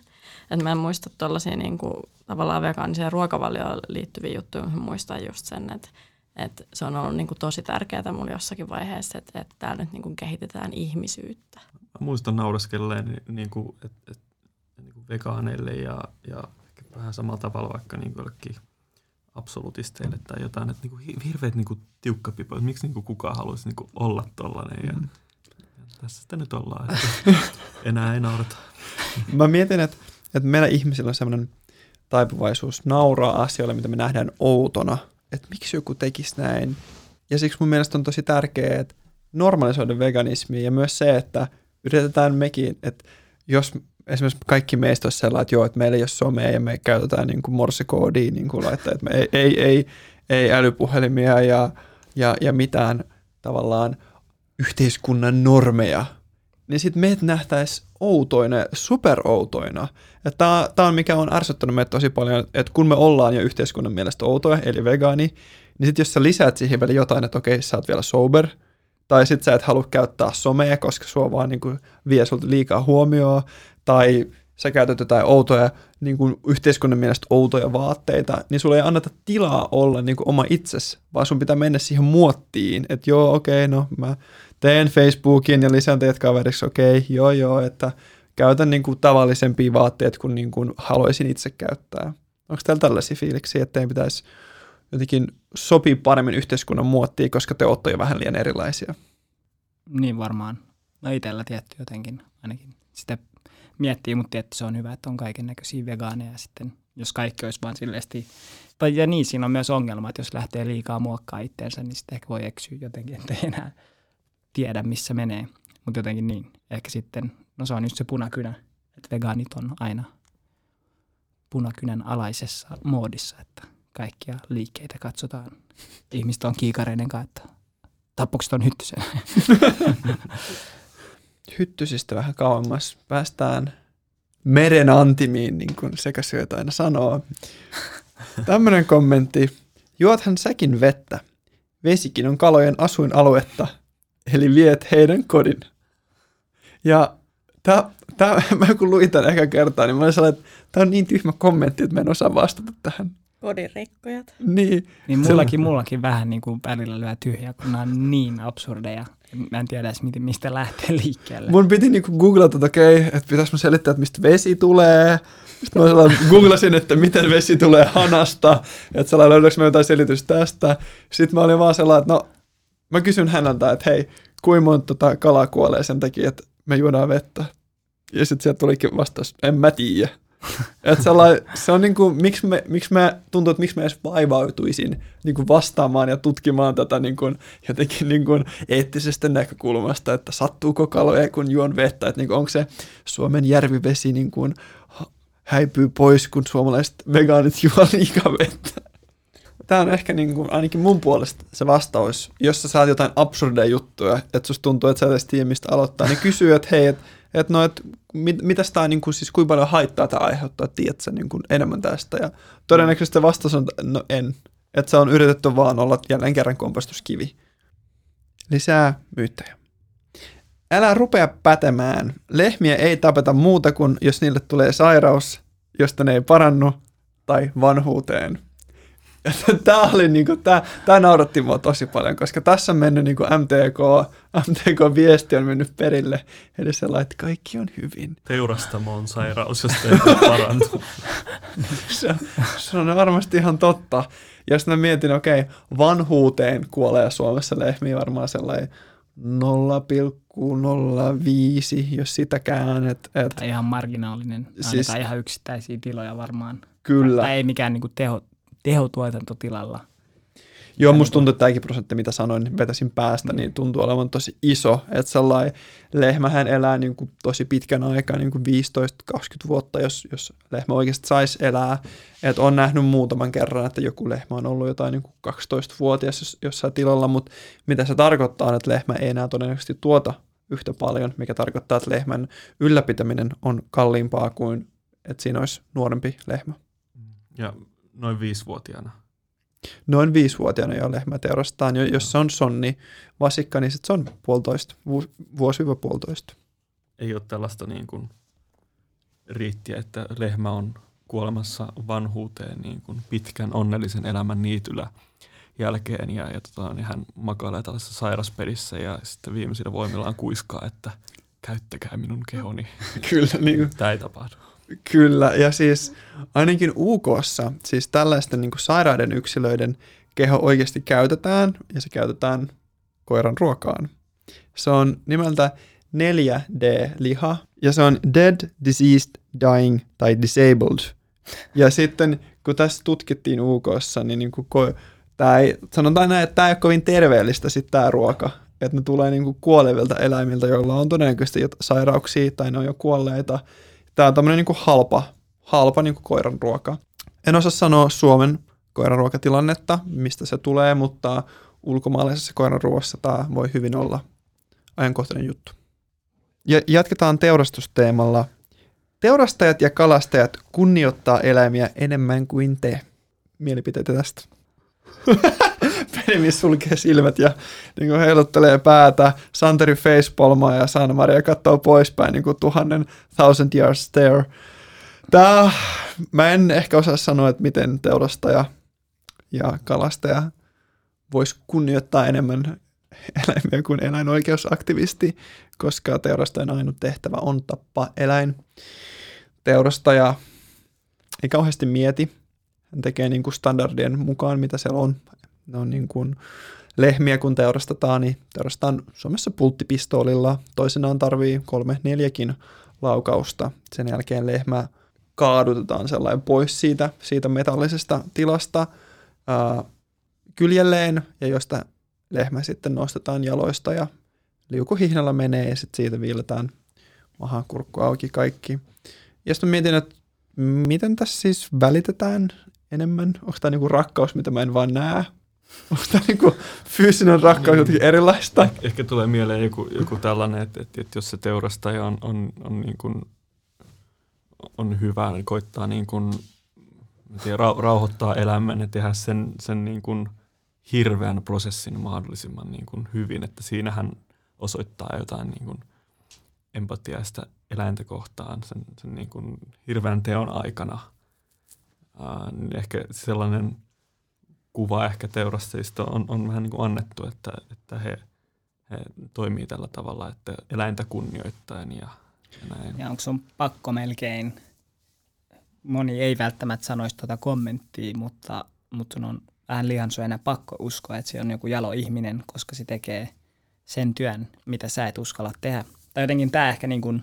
Et mä en muista tuollaisia niin kuin, tavallaan vegaaniseen ruokavalioon liittyviä juttuja, mutta muistan just sen, että et se on ollut niin kuin tosi tärkeää mulle jossakin vaiheessa, että, että täällä nyt niin kuin kehitetään ihmisyyttä. Mä muistan nauraskelleen, niin kuin, että, että niin kuin vegaaneille ja, ja vähän samalla tavalla vaikka niin kuin absolutisteille tai jotain, että niin kuin hirveät niin kuin tiukkapipo, että miksi niin kuin kukaan haluaisi niin kuin olla tollainen. Ja, mm. ja tässä sitä nyt ollaan, että enää ei naurata. Mä mietin, että, että meillä ihmisillä on sellainen taipuvaisuus nauraa asioille, mitä me nähdään outona – että miksi joku tekisi näin. Ja siksi mun mielestä on tosi tärkeää, että normalisoida veganismia ja myös se, että yritetään mekin, että jos esimerkiksi kaikki meistä olisi sellainen, että joo, että meillä ei ole somea ja me käytetään niin kuin morsekoodia niin kuin laittaa, että me ei, ei, ei, ei älypuhelimia ja, ja, ja mitään tavallaan yhteiskunnan normeja, niin sitten meitä nähtäisiin outoina, superoutoina. Tämä on mikä on ärsyttänyt meitä tosi paljon, että kun me ollaan jo yhteiskunnan mielestä outoja, eli vegaani, niin sitten jos sä lisäät siihen vielä jotain, että okei, sä oot vielä sober, tai sitten sä et halua käyttää somea, koska sua vaan niin kuin vie sulta liikaa huomioon, tai sä käytät jotain outoja, niin kuin yhteiskunnan mielestä outoja vaatteita, niin sulla ei anneta tilaa olla niin kuin oma itsesi, vaan sun pitää mennä siihen muottiin, että joo, okei, okay, no mä teen Facebookin ja lisään teidät kaveriksi, okei, okay, joo joo, että käytän niin kuin tavallisempia vaatteita kuin, niin kuin haluaisin itse käyttää. Onko teillä tällaisia fiiliksiä, että ei pitäisi jotenkin sopii paremmin yhteiskunnan muottiin, koska te olette jo vähän liian erilaisia? Niin varmaan. No itsellä tietty jotenkin ainakin sitä miettii, mutta tietty se on hyvä, että on kaiken näköisiä vegaaneja ja sitten jos kaikki olisi vaan silleesti, tai ja niin siinä on myös ongelma, että jos lähtee liikaa muokkaa itteensä, niin sitten ehkä voi eksyä jotenkin, että ei enää tiedä, missä menee. Mutta jotenkin niin. Ehkä sitten, no se on just se punakynä, että vegaanit on aina punakynän alaisessa moodissa, että kaikkia liikkeitä katsotaan. Ihmiset on kiikareiden kanssa, että tappukset on hyttysen. Hyttysistä vähän kauemmas päästään meren antimiin, niin kuin sekasyöt aina sanoo. Tämmöinen kommentti. Juothan säkin vettä. Vesikin on kalojen asuinaluetta, eli viet heidän kodin. Ja tää, tää, mä kun luin tämän eka kertaa, niin mä olin sellainen, että tämä on niin tyhmä kommentti, että mä en osaa vastata tähän. Kodirikkojat. Niin. Niin mullakin, mullakin vähän niin kuin välillä lyö tyhjää, kun nämä on niin absurdeja. Mä en tiedä edes, miten, mistä lähtee liikkeelle. Mun piti niinku googlata, että okei, että pitäis mä selittää, että mistä vesi tulee. Sitten mä sellainen, googlasin, että miten vesi tulee hanasta, että sellainen löydäks mä jotain selitystä tästä. Sitten mä olin vaan sellainen, että no, mä kysyn häneltä, että hei, kuinka monta tota kalaa kuolee sen takia, että me juodaan vettä. Ja sitten sieltä tulikin vastaus, en mä tiedä. Et se on niin kuin, miksi me, miksi me tuntuu, että miksi me edes vaivautuisin niin kuin vastaamaan ja tutkimaan tätä niin kuin, jotenkin niin kuin eettisestä näkökulmasta, että sattuuko kaloja, kun juon vettä, että niin kuin, onko se Suomen järvivesi niin kuin, häipyy pois, kun suomalaiset vegaanit juo liikaa vettä. Tämä on ehkä niin kuin, ainakin mun puolesta se vastaus, jos sä saat jotain absurdeja juttuja, että susta tuntuu, että sä et tiedä, mistä aloittaa, niin kysyy, että hei, että et no, et mit, mitäs tämä, niin kuin, siis kuinka paljon haittaa tämä aiheuttaa, tiedät sä niin kuin enemmän tästä, ja todennäköisesti vastaus on, no en, että se on yritetty vaan olla jälleen kerran kompastuskivi. Lisää myyttejä. Älä rupea pätemään. Lehmiä ei tapeta muuta kuin, jos niille tulee sairaus, josta ne ei parannu, tai vanhuuteen. Tämä oli niinku, tää, tää nauratti mua tosi paljon, koska tässä on mennyt niinku MTK, MTK-viesti on mennyt perille. Eli sellainen, että kaikki on hyvin. Teurastamo on sairaus, josta ei parantu. se, se on varmasti ihan totta. Ja sitten mä mietin, okei, okay, vanhuuteen kuolee Suomessa lehmiä varmaan sellainen 0,05, jos sitäkään. Et, et, tai ihan marginaalinen, siis, tai ihan yksittäisiä tiloja varmaan. Kyllä. Tai ei mikään niinku teho, tehotuotantotilalla. Joo, musta tuntuu, että tämäkin prosentti, mitä sanoin, vetäisin päästä, niin tuntuu olevan tosi iso. Että sellainen lehmähän elää niin kuin tosi pitkän aikaa, niin kuin 15-20 vuotta, jos, jos lehmä oikeasti saisi elää. Että on nähnyt muutaman kerran, että joku lehmä on ollut jotain niin kuin 12-vuotias jossain tilalla, mutta mitä se tarkoittaa, että lehmä ei enää todennäköisesti tuota yhtä paljon, mikä tarkoittaa, että lehmän ylläpitäminen on kalliimpaa kuin, että siinä olisi nuorempi lehmä. Ja noin viisivuotiaana. Noin viisivuotiaana jo lehmä teurastaan. Jos se on sonni vasikka, niin sit se on puolitoista, vuosi puolitoista. Ei ole tällaista niin kuin riittiä, että lehmä on kuolemassa vanhuuteen niin kuin pitkän onnellisen elämän niityllä jälkeen ja, ja tota, niin hän makailee tällaisessa sairaspedissä ja sitten viimeisillä voimillaan kuiskaa, että käyttäkää minun kehoni. Kyllä. Niin. Tämä ei tapahdu. Kyllä, ja siis ainakin UKssa, siis tällaisten niin sairaiden yksilöiden keho oikeasti käytetään, ja se käytetään koiran ruokaan. Se on nimeltä 4D-liha, ja se on dead, diseased, dying tai disabled. Ja sitten kun tässä tutkittiin UKssa, niin, niin kuin ko- tää ei, sanotaan näin, että tämä ei ole kovin terveellistä sitten tämä ruoka. Että ne tulee niin kuin kuolevilta eläimiltä, joilla on todennäköisesti sairauksia tai ne on jo kuolleita – Tämä on tämmöinen niin halpa, halpa niin koiran ruoka. En osaa sanoa Suomen koiran ruokatilannetta, mistä se tulee, mutta ulkomaalaisessa koiran ruoassa tämä voi hyvin olla ajankohtainen juttu. Ja jatketaan teurastusteemalla. Teurastajat ja kalastajat kunnioittaa eläimiä enemmän kuin te. Mielipiteitä tästä. Penimis sulkee silmät ja niin kuin heiluttelee päätä. Santeri facepalmaa ja Sanna Maria katsoo poispäin niin kuin tuhannen thousand years stare. Tää, mä en ehkä osaa sanoa, että miten teurastaja ja kalastaja voisi kunnioittaa enemmän eläimiä kuin eläinoikeusaktivisti, koska teurastajan ainut tehtävä on tappaa eläin. Teurastaja ei kauheasti mieti, hän tekee niin kuin standardien mukaan, mitä siellä on. Ne on niin kuin lehmiä, kun teurastetaan, niin teurastetaan Suomessa pulttipistoolilla. Toisenaan tarvii kolme, neljäkin laukausta. Sen jälkeen lehmä kaadutetaan sellainen pois siitä, siitä metallisesta tilasta ää, kyljelleen, ja josta lehmä sitten nostetaan jaloista ja liukuhihnalla menee ja sitten siitä viiletään maha, kurkku auki kaikki. Ja sitten mietin, että miten tässä siis välitetään enemmän? Onko tämä niinku rakkaus, mitä mä en vaan näe? Onko tämä niinku fyysinen rakkaus jotenkin erilaista? Eh- ehkä tulee mieleen joku, joku tällainen, että, että, että jos se teurastaja on, on, on, niin kuin, on hyvä, niin koittaa niin kuin, tiedä, rauhoittaa elämän ja tehdä sen, sen niin kuin hirveän prosessin mahdollisimman niin kuin hyvin, että siinähän osoittaa jotain niin kuin empatiaa sitä eläintä kohtaan sen, sen niin kuin hirveän teon aikana. Ää, niin ehkä sellainen kuva ehkä teurastajista on, on vähän niin kuin annettu, että, että he, he toimii tällä tavalla, että eläintä kunnioittaen ja, ja näin. Ja onko sun pakko melkein, moni ei välttämättä sanoisi tuota kommenttia, mutta, mutta sun on vähän lihansyönä pakko uskoa, että se on joku jalo ihminen, koska se tekee sen työn, mitä sä et uskalla tehdä. Tai jotenkin tämä ehkä niin kuin,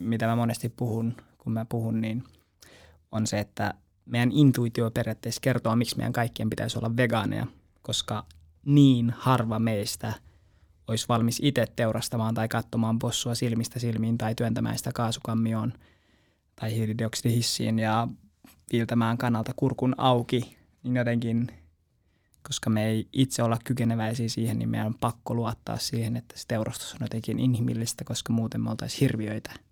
mitä mä monesti puhun, kun mä puhun, niin on se, että meidän intuitio periaatteessa kertoo, miksi meidän kaikkien pitäisi olla vegaaneja, koska niin harva meistä olisi valmis itse teurastamaan tai katsomaan possua silmistä silmiin tai työntämään sitä kaasukammioon tai hiilidioksidihissiin ja viiltämään kannalta kurkun auki, niin jotenkin, koska me ei itse olla kykeneväisiä siihen, niin meidän on pakko luottaa siihen, että se teurastus on jotenkin inhimillistä, koska muuten me oltaisiin hirviöitä –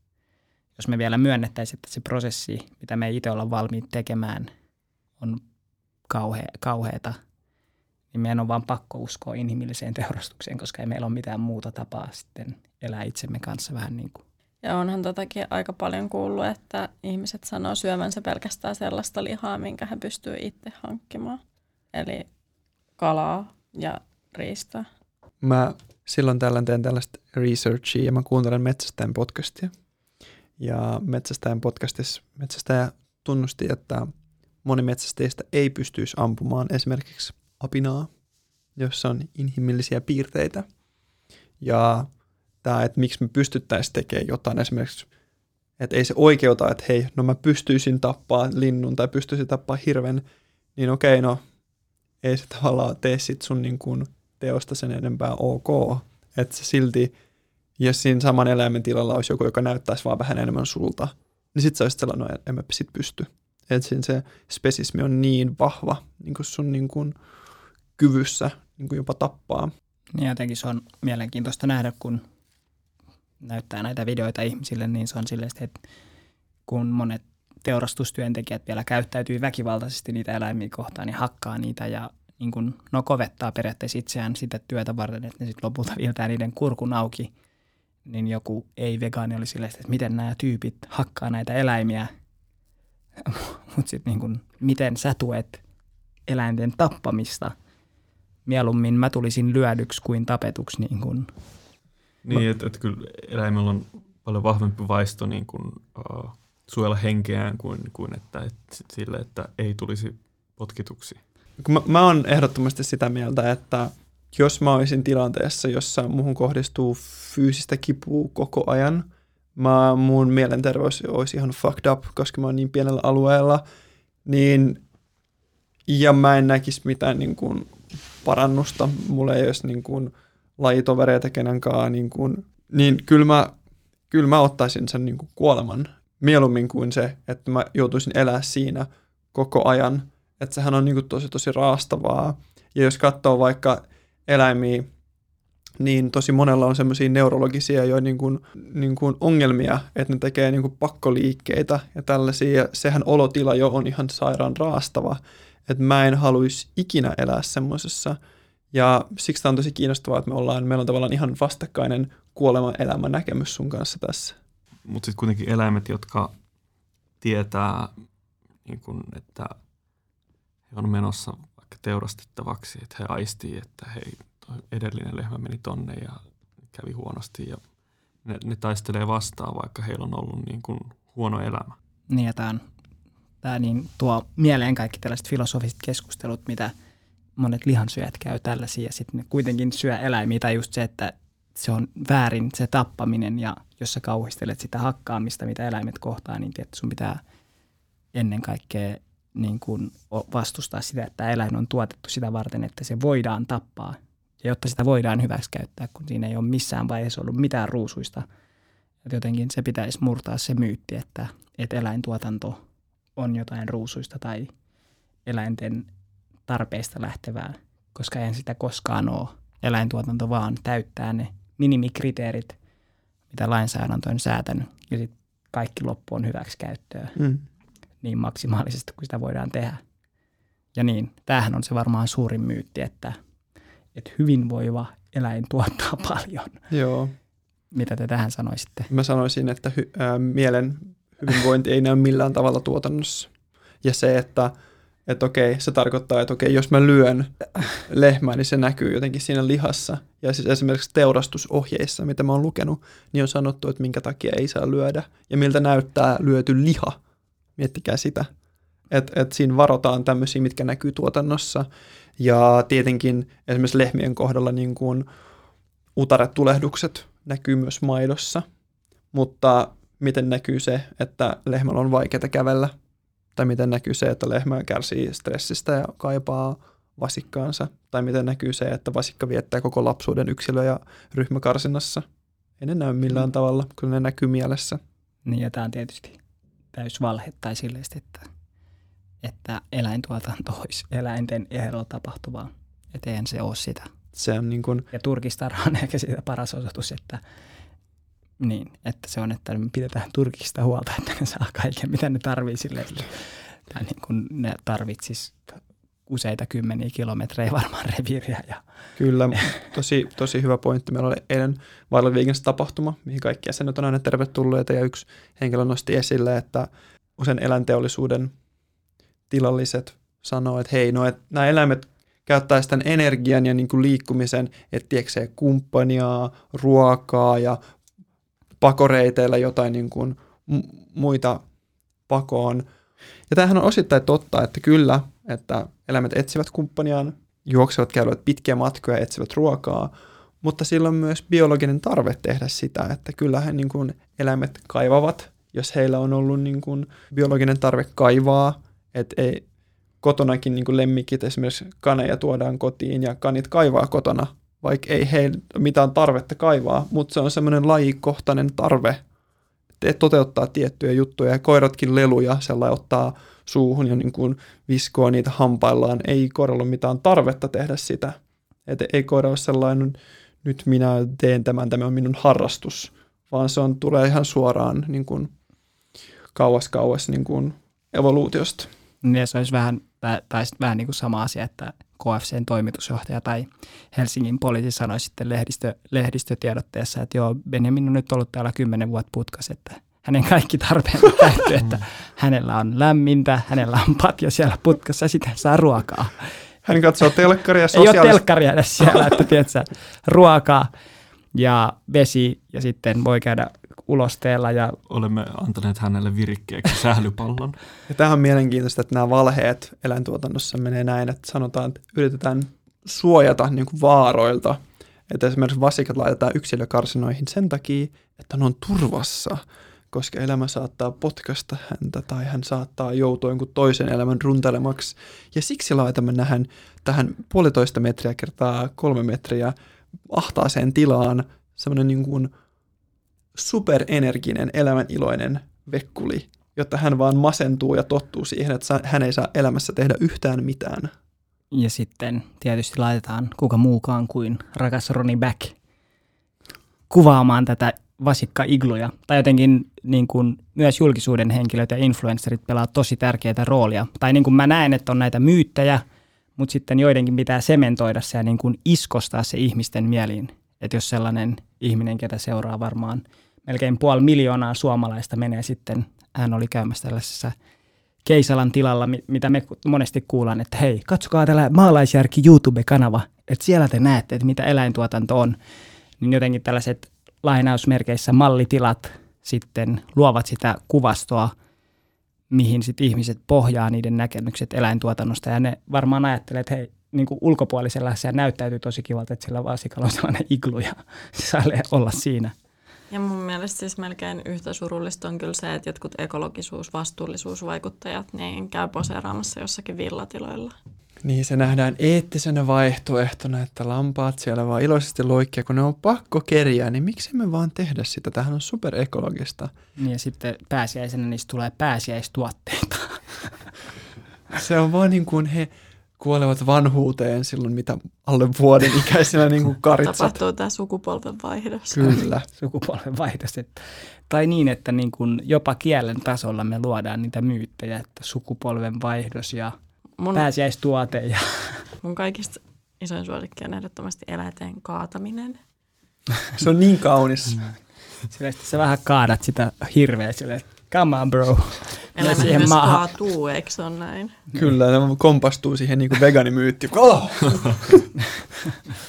jos me vielä myönnettäisiin, että se prosessi, mitä me itse ollaan valmiit tekemään, on kauhe, kauheata, niin meidän on vaan pakko uskoa inhimilliseen teurastukseen, koska ei meillä ole mitään muuta tapaa sitten elää itsemme kanssa vähän niin kuin. Ja onhan totakin aika paljon kuullut, että ihmiset sanoo syömänsä pelkästään sellaista lihaa, minkä he pystyy itse hankkimaan. Eli kalaa ja riistaa. Mä silloin tällöin teen tällaista researchia ja mä kuuntelen Metsästäjän podcastia. Ja Metsästäjän podcastissa metsästäjä tunnusti, että moni metsästäjistä ei pystyisi ampumaan esimerkiksi apinaa, jossa on inhimillisiä piirteitä. Ja tämä, että miksi me pystyttäisiin tekemään jotain esimerkiksi, että ei se oikeuta, että hei, no mä pystyisin tappaa linnun tai pystyisin tappaa hirven, niin okei, no ei se tavallaan tee sit sun niin kuin teosta sen enempää ok, että se silti jos siinä saman eläimen tilalla olisi joku, joka näyttäisi vaan vähän enemmän sulta, niin sitten sä olisit sellainen, en mä sit pysty. Että siinä se spesismi on niin vahva niin kuin sun niin kuin kyvyssä niin kuin jopa tappaa. Niin jotenkin se on mielenkiintoista nähdä, kun näyttää näitä videoita ihmisille, niin se on silleen, että kun monet teurastustyöntekijät vielä käyttäytyy väkivaltaisesti niitä eläimiä kohtaan, niin hakkaa niitä ja niin kuin, no kovettaa periaatteessa itseään sitä työtä varten, että ne sitten lopulta viiltää niiden kurkun auki – niin joku ei-vegaani oli silleen, että miten nämä tyypit hakkaa näitä eläimiä, mutta sitten niin miten sä tuet eläinten tappamista. Mieluummin mä tulisin lyödyksi kuin tapetuksi. Niin, kuin. niin että et kyllä eläimellä on paljon vahvempi vaisto niin kuin, uh, suojella henkeään kuin, kuin että et, sille, että ei tulisi potkituksi. Mä, mä oon ehdottomasti sitä mieltä, että jos mä olisin tilanteessa, jossa muhun kohdistuu fyysistä kipua koko ajan, mä, mun mielenterveys olisi ihan fucked up, koska mä oon niin pienellä alueella, niin ja mä en näkisi mitään niin kuin, parannusta, mulla ei olisi niin kuin, lajitovereita kenenkaan, niin, kuin, niin kyllä mä, kyllä mä ottaisin sen niin kuin, kuoleman mieluummin kuin se, että mä joutuisin elää siinä koko ajan. Että sehän on niin kuin, tosi tosi raastavaa. Ja jos katsoo vaikka eläimiä, niin tosi monella on semmoisia neurologisia jo niin kuin, niin kuin ongelmia, että ne tekee niin kuin pakkoliikkeitä ja tällaisia, ja sehän olotila jo on ihan sairaan raastava, että mä en haluaisi ikinä elää semmoisessa, ja siksi tämä on tosi kiinnostavaa, että me ollaan, meillä on tavallaan ihan vastakkainen kuolema-elämän näkemys sun kanssa tässä. Mutta sitten kuitenkin eläimet, jotka tietää, niin kun, että he on menossa teurastettavaksi, että he aistii, että hei, edellinen lehmä meni tonne ja kävi huonosti ja ne, ne taistelee vastaan, vaikka heillä on ollut niin kuin huono elämä. Niin ja tämä, tämä niin tuo mieleen kaikki tällaiset filosofiset keskustelut, mitä monet lihansyöjät käy tällaisia ja sitten ne kuitenkin syö eläimiä tai just se, että se on väärin se tappaminen ja jos sä kauhistelet sitä hakkaamista, mitä eläimet kohtaa, niin tietysti sun pitää ennen kaikkea niin kuin vastustaa sitä, että eläin on tuotettu sitä varten, että se voidaan tappaa. Ja jotta sitä voidaan hyväksikäyttää, kun siinä ei ole missään vaiheessa ollut mitään ruusuista. Että jotenkin se pitäisi murtaa se myytti, että, että eläintuotanto on jotain ruusuista tai eläinten tarpeista lähtevää, koska eihän sitä koskaan ole. Eläintuotanto vaan täyttää ne minimikriteerit, mitä lainsäädäntö on säätänyt, ja sitten kaikki loppu on hyväksikäyttöä. Mm niin maksimaalisesti kuin sitä voidaan tehdä. Ja niin, tämähän on se varmaan suurin myytti, että, että hyvinvoiva eläin tuottaa paljon. Joo. Mitä te tähän sanoisitte? Mä sanoisin, että hy, ää, mielen hyvinvointi ei näy millään tavalla tuotannossa. Ja se, että että okei, se tarkoittaa, että okei, jos mä lyön lehmää, niin se näkyy jotenkin siinä lihassa. Ja siis esimerkiksi teurastusohjeissa, mitä mä oon lukenut, niin on sanottu, että minkä takia ei saa lyödä ja miltä näyttää lyöty liha. Miettikää sitä. Että et siinä varotaan tämmöisiä, mitkä näkyy tuotannossa. Ja tietenkin esimerkiksi lehmien kohdalla niin kuin utaretulehdukset näkyy myös maidossa. Mutta miten näkyy se, että lehmällä on vaikeaa kävellä tai miten näkyy se, että lehmä kärsii stressistä ja kaipaa vasikkaansa, tai miten näkyy se, että vasikka viettää koko lapsuuden yksilö- ja ryhmäkarsinnassa. Ei ne näy millään mm. tavalla, kun ne näkyy mielessä. Niin, ja tämä on tietysti täys valhe tai silleen, että, että eläintuotanto olisi eläinten ehdolla tapahtuvaa. Että eihän se ole sitä. Se on niin kuin... Ja turkistarha on ehkä siitä paras osoitus, että niin, että se on, että me pidetään Turkista huolta, että ne saa kaiken, mitä ne tarvii sille. Tai niin kuin ne tarvitsis useita kymmeniä kilometrejä varmaan reviiriä. Ja Kyllä, tosi, tosi hyvä pointti. Meillä oli eilen Viikens tapahtuma, mihin kaikki jäsenet on aina tervetulleita ja yksi henkilö nosti esille, että usein eläinteollisuuden tilalliset sanoo, että hei, no, että nämä eläimet käyttää sitä energian ja niin kuin liikkumisen etsiäkseen kumppania, ruokaa ja pakoreiteillä jotain niin kuin muita pakoon. Ja tämähän on osittain totta, että kyllä, että eläimet etsivät kumppaniaan, juoksevat, käyvät pitkiä matkoja, etsivät ruokaa, mutta sillä on myös biologinen tarve tehdä sitä, että kyllähän niin kuin eläimet kaivavat, jos heillä on ollut niin kuin biologinen tarve kaivaa, että ei kotonakin niin lemmikit, esimerkiksi kaneja tuodaan kotiin ja kanit kaivaa kotona vaikka ei heillä mitään tarvetta kaivaa, mutta se on semmoinen lajikohtainen tarve te toteuttaa tiettyjä juttuja ja koiratkin leluja sellainen ottaa suuhun ja niin kuin viskoo niitä hampaillaan. Ei koiralla ole mitään tarvetta tehdä sitä. Et ei koira ole sellainen, nyt minä teen tämän, tämä on minun harrastus, vaan se on, tulee ihan suoraan niin kuin kauas kauas niin kuin evoluutiosta. Niin se olisi vähän, tai vähän niin kuin sama asia, että KFCn toimitusjohtaja tai Helsingin poliisi sanoi sitten lehdistö, lehdistötiedotteessa, että joo, Benjamin on nyt ollut täällä kymmenen vuotta putkas, että hänen kaikki tarpeen täyttyy, että hänellä on lämmintä, hänellä on patja siellä putkassa ja sitten saa ruokaa. Hän katsoo telkkaria sosiaalis... Ei ole telkkaria edes siellä, että tiedätkö, ruokaa ja vesi ja sitten voi käydä ulosteella. Ja... Olemme antaneet hänelle virikkeeksi sählypallon. ja tämähän on mielenkiintoista, että nämä valheet eläintuotannossa menee näin, että sanotaan, että yritetään suojata niin kuin vaaroilta. Että esimerkiksi vasikat laitetaan yksilökarsinoihin sen takia, että ne on turvassa, koska elämä saattaa potkasta häntä tai hän saattaa joutua jonkun toisen elämän runtelemaksi. Ja siksi laitamme nähän tähän puolitoista metriä kertaa kolme metriä ahtaaseen tilaan semmoinen niin superenerginen, elämäniloinen vekkuli, jotta hän vaan masentuu ja tottuu siihen, että hän ei saa elämässä tehdä yhtään mitään. Ja sitten tietysti laitetaan kuka muukaan kuin rakas Ronnie Back kuvaamaan tätä vasikka-igluja. Tai jotenkin niin kuin myös julkisuuden henkilöt ja influencerit pelaa tosi tärkeää roolia. Tai niin kuin mä näen, että on näitä myyttejä, mutta sitten joidenkin pitää sementoida se ja niin kuin iskostaa se ihmisten mieliin. Että jos sellainen ihminen, ketä seuraa varmaan melkein puoli miljoonaa suomalaista menee sitten, hän oli käymässä tällaisessa Keisalan tilalla, mitä me monesti kuullaan, että hei, katsokaa tällä maalaisjärki YouTube-kanava, että siellä te näette, että mitä eläintuotanto on. Niin jotenkin tällaiset lainausmerkeissä mallitilat sitten luovat sitä kuvastoa, mihin sitten ihmiset pohjaa niiden näkemykset eläintuotannosta. Ja ne varmaan ajattelee, että hei, niin kuin ulkopuolisella se näyttäytyy tosi kivalta, että sillä vasikalla on sellainen iglu ja se saa olla siinä. Ja mun mielestä siis melkein yhtä surullista on kyllä se, että jotkut ekologisuus, vastuullisuusvaikuttajat niin käy poseeraamassa jossakin villatiloilla. Niin se nähdään eettisenä vaihtoehtona, että lampaat siellä vaan iloisesti loikkia, kun ne on pakko kerjää, niin miksi me vaan tehdä sitä? Tähän on superekologista. Niin ja sitten pääsiäisenä niistä tulee pääsiäistuotteita. se on vaan niin kuin he kuolevat vanhuuteen silloin, mitä alle vuoden ikäisenä niin kuin karitsat. Tapahtuu tämä sukupolven vaihdos. Kyllä. sukupolven vaihdos. Tai niin, että niin kuin jopa kielen tasolla me luodaan niitä myyttejä, että sukupolven vaihdos ja mun, pääsiäistuote. Ja... Mun kaikista isoin suosikki on ehdottomasti eläinten kaataminen. Se on niin kaunis. Mm. Sillä sitten sä vähän kaadat sitä hirveä sille, come on bro. Elämä siihen myös maahan. kaatuu, eikö se ole näin? Kyllä, ne kompastuu siihen niin kuin veganimyytti. Oh!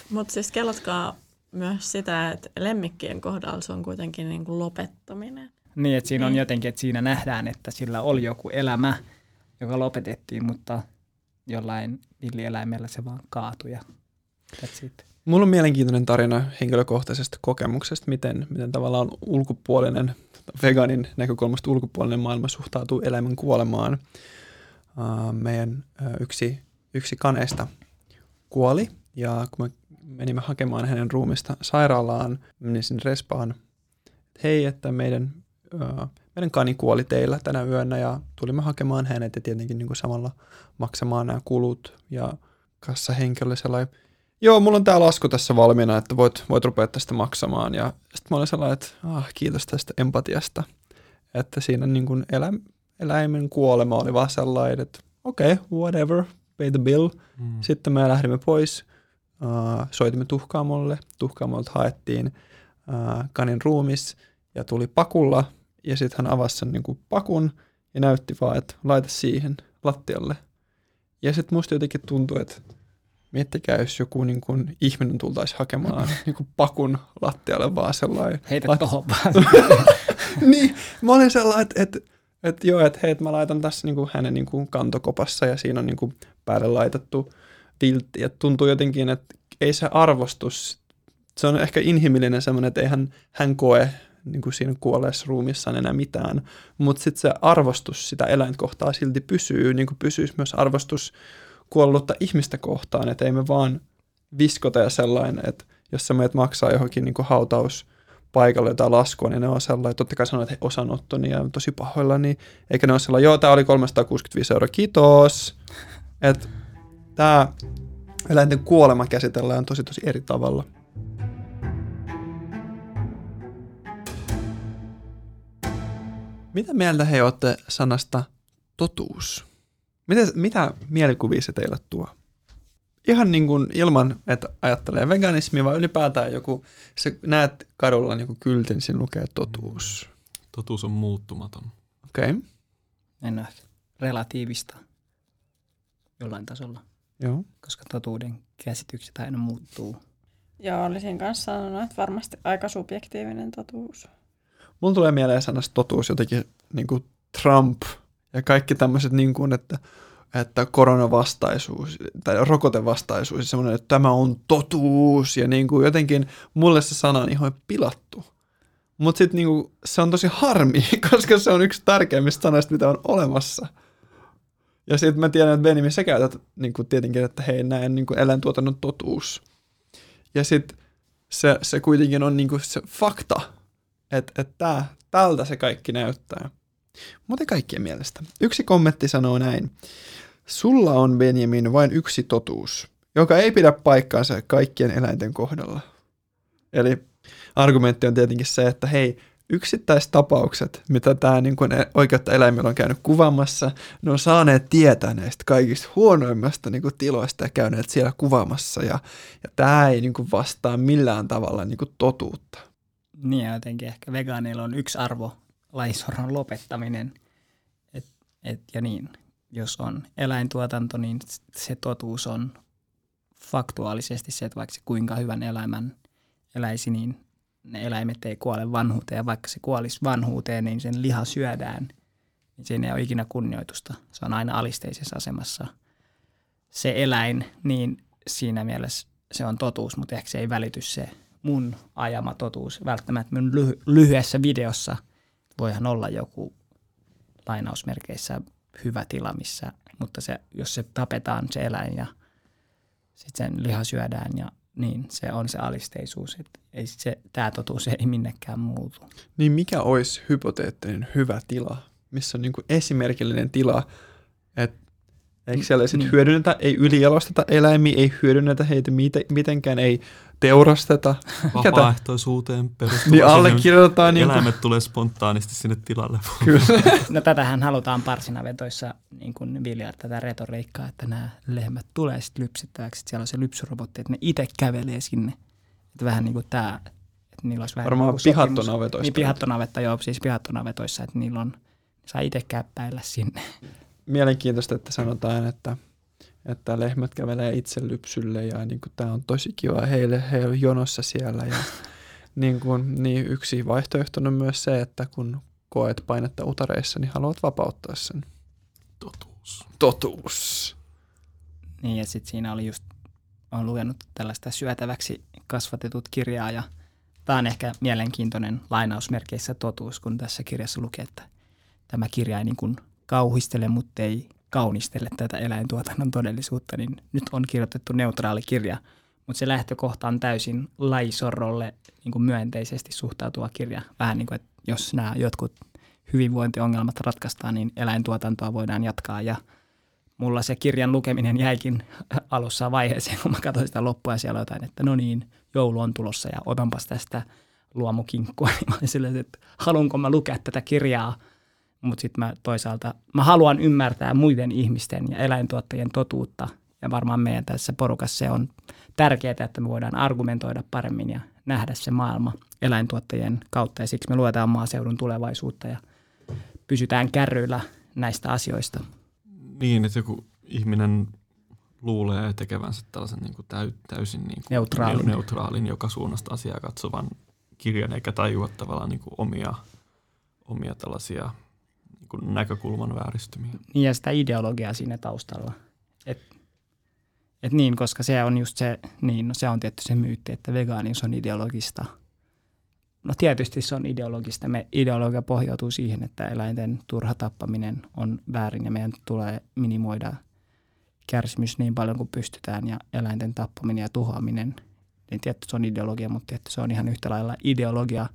Mutta siis kellatkaa myös sitä, että lemmikkien kohdalla se on kuitenkin niin kuin lopettaminen. Niin, että siinä on Niin. jotenkin, että siinä nähdään, että sillä oli joku elämä, joka lopetettiin, mutta jollain villieläimellä se vaan kaatui ja that's it. Mulla on mielenkiintoinen tarina henkilökohtaisesta kokemuksesta, miten, miten tavallaan ulkopuolinen, veganin näkökulmasta ulkopuolinen maailma suhtautuu eläimen kuolemaan. Uh, meidän uh, yksi, yksi kaneista kuoli ja kun me menimme hakemaan hänen ruumista sairaalaan, menin sinne respaan, että hei, että meidän, uh, meidän kani kuoli teillä tänä yönä ja tulimme hakemaan hänet ja tietenkin niin kuin samalla maksamaan nämä kulut ja kassahenkilö sellainen joo, mulla on tää lasku tässä valmiina, että voit, voit rupea tästä maksamaan. Ja sitten mä olin sellainen, että ah, kiitos tästä empatiasta. Että siinä niin kuin elä, eläimen kuolema oli vaan sellainen, että okei, okay, whatever, pay the bill. Mm. Sitten me lähdimme pois, uh, soitimme tuhkaamolle, tuhkaamolta haettiin uh, kanin ruumis ja tuli pakulla. Ja sitten hän avasi sen niin kuin pakun ja näytti vaan, että laita siihen lattialle. Ja sitten musta jotenkin tuntui, että miettikää, jos joku niin kuin, ihminen tultaisi hakemaan niin kuin pakun lattialle vaan sellainen. Heitä Lait- tohon vaan. niin, mä olin sellainen, että, että, että joo, että hei, että mä laitan tässä niin kuin, hänen niin kuin, kantokopassa ja siinä on niin kuin, päälle laitettu viltti. Ja tuntuu jotenkin, että ei se arvostus, se on ehkä inhimillinen semmoinen, että eihän hän koe niin kuin siinä kuolleessa ruumissaan enää mitään, mutta sitten se arvostus sitä eläinkohtaa silti pysyy, niin kuin pysyisi myös arvostus kuollutta ihmistä kohtaan, että ei me vaan viskota ja sellainen, että jos sä meet maksaa johonkin niin hautaus paikalle jotain laskua, niin ne on sellainen, totta kai sanoo, että he osanottoni ja on tosi pahoilla, niin eikä ne ole sellainen, joo, tämä oli 365 euroa, kiitos. Että tämä eläinten kuolema käsitellään tosi tosi eri tavalla. Mitä mieltä he olette sanasta totuus? Mitä, mitä mielikuvia se teille tuo? Ihan niin kuin ilman, että ajattelee veganismia, vaan ylipäätään joku, sä näet kadulla joku kyltin, siinä lukee totuus. Totuus on muuttumaton. Okei, okay. En ole relatiivista jollain tasolla, joo. koska totuuden käsitykset aina muuttuu. Joo, olisin kanssa sanonut, että varmasti aika subjektiivinen totuus. Mulla tulee mieleen sanasta totuus jotenkin niin kuin Trump ja kaikki tämmöiset, niin kuin, että, että koronavastaisuus tai rokotevastaisuus ja semmoinen, että tämä on totuus ja niin kuin jotenkin mulle se sana on ihan pilattu. Mutta sitten niin se on tosi harmi, koska se on yksi tärkeimmistä sanoista, mitä on olemassa. Ja sitten mä tiedän, että Benjamin, sä käytät niin kuin tietenkin, että hei, näin niin kuin eläintuotannon totuus. Ja sitten se, se kuitenkin on niin kuin se fakta, että et tää, tältä se kaikki näyttää. Mutta kaikkien mielestä. Yksi kommentti sanoo näin. Sulla on, Benjamin, vain yksi totuus, joka ei pidä paikkaansa kaikkien eläinten kohdalla. Eli argumentti on tietenkin se, että hei, yksittäistapaukset, mitä tämä niin kuin oikeutta eläimellä on käynyt kuvaamassa, ne on saaneet tietää näistä kaikista huonoimmasta niin kuin tiloista ja käyneet siellä kuvaamassa. Ja, ja tämä ei niin kuin vastaa millään tavalla niin kuin totuutta. Niin ja jotenkin ehkä vegaaneilla on yksi arvo, laisorron lopettaminen. Et, et, ja niin, jos on eläintuotanto, niin se totuus on faktuaalisesti se, että vaikka se kuinka hyvän elämän eläisi, niin ne eläimet ei kuole vanhuuteen. Vaikka se kuolisi vanhuuteen, niin sen liha syödään, niin siinä ei ole ikinä kunnioitusta. Se on aina alisteisessa asemassa se eläin, niin siinä mielessä se on totuus, mutta ehkä se ei välity se mun ajama totuus. Välttämättä mun lyhy- lyhyessä videossa voihan olla joku lainausmerkeissä hyvä tila, missä, mutta se, jos se tapetaan se eläin ja sitten sen liha syödään ja niin se on se alisteisuus. Että ei se, tämä totuus ei minnekään muutu. Niin mikä olisi hypoteettinen hyvä tila, missä on niin esimerkillinen tila, että eikö siellä sitten Niin. hyödynnetä, ei ylijalosteta eläimiä, ei hyödynnetä heitä mite- mitenkään, ei teurasteta. Vapaaehtoisuuteen perustuva. Niin allekirjoitetaan niin kuin, Eläimet tulee spontaanisti sinne tilalle. kyllä. No tätähän halutaan parsinavetoissa niin kuin viljaa tätä retoriikkaa, että nämä lehmät tulee sitten lypsettäväksi. Että siellä on se lypsyrobotti, että ne itse kävelee sinne. Että vähän niin kuin tämä että niillä olisi vähän Varmaan joku sopimus. pihattonavetoista. Niin pihattonavetta, joo, siis pihattonavetoissa, että niillä on, saa itse käppäillä sinne. Mielenkiintoista, että sanotaan, että, että lehmät kävelee itse lypsylle ja niin kuin, tämä on tosi kiva heille, he on jonossa siellä. Ja, niin, kuin, niin yksi vaihtoehto on myös se, että kun koet painetta utareissa, niin haluat vapauttaa sen. Totuus. Totuus. Niin, ja sitten siinä oli just, olen lukenut tällaista syötäväksi kasvatetut kirjaa, ja tämä on ehkä mielenkiintoinen lainausmerkeissä totuus, kun tässä kirjassa lukee, että tämä kirja ei niin kuin kauhistele, mutta ei kaunistele tätä eläintuotannon todellisuutta, niin nyt on kirjoitettu neutraali kirja, mutta se lähtökohta on täysin laisorrolle niin kuin myönteisesti suhtautuva kirja. Vähän niin kuin, että jos nämä jotkut hyvinvointiongelmat ratkaistaan, niin eläintuotantoa voidaan jatkaa ja mulla se kirjan lukeminen jäikin alussa vaiheeseen, kun mä katsoin sitä loppua ja siellä jotain, että no niin, joulu on tulossa ja otanpas tästä luomukinkkua. Niin mä olin silleen, että haluanko mä lukea tätä kirjaa, mutta sitten mä toisaalta, mä haluan ymmärtää muiden ihmisten ja eläintuottajien totuutta ja varmaan meidän tässä porukassa se on tärkeää, että me voidaan argumentoida paremmin ja nähdä se maailma eläintuottajien kautta ja siksi me luetaan maaseudun tulevaisuutta ja pysytään kärryillä näistä asioista. Niin, että joku ihminen luulee tekevänsä tällaisen niin kuin täy, täysin niin kuin Neutraalin. neutraalin, joka suunnasta asiaa katsovan kirjan, eikä tajua tavallaan niin kuin omia, omia tällaisia kuin näkökulman vääristymiä. Niin ja sitä ideologiaa siinä taustalla. Et, et niin, koska se on just se, niin no se on tietty se myytti, että vegaanius on ideologista. No tietysti se on ideologista. Me ideologia pohjautuu siihen, että eläinten turha tappaminen on väärin ja meidän tulee minimoida kärsimys niin paljon kuin pystytään ja eläinten tappaminen ja tuhoaminen, niin tietty se on ideologia, mutta tietty se on ihan yhtä lailla ideologia,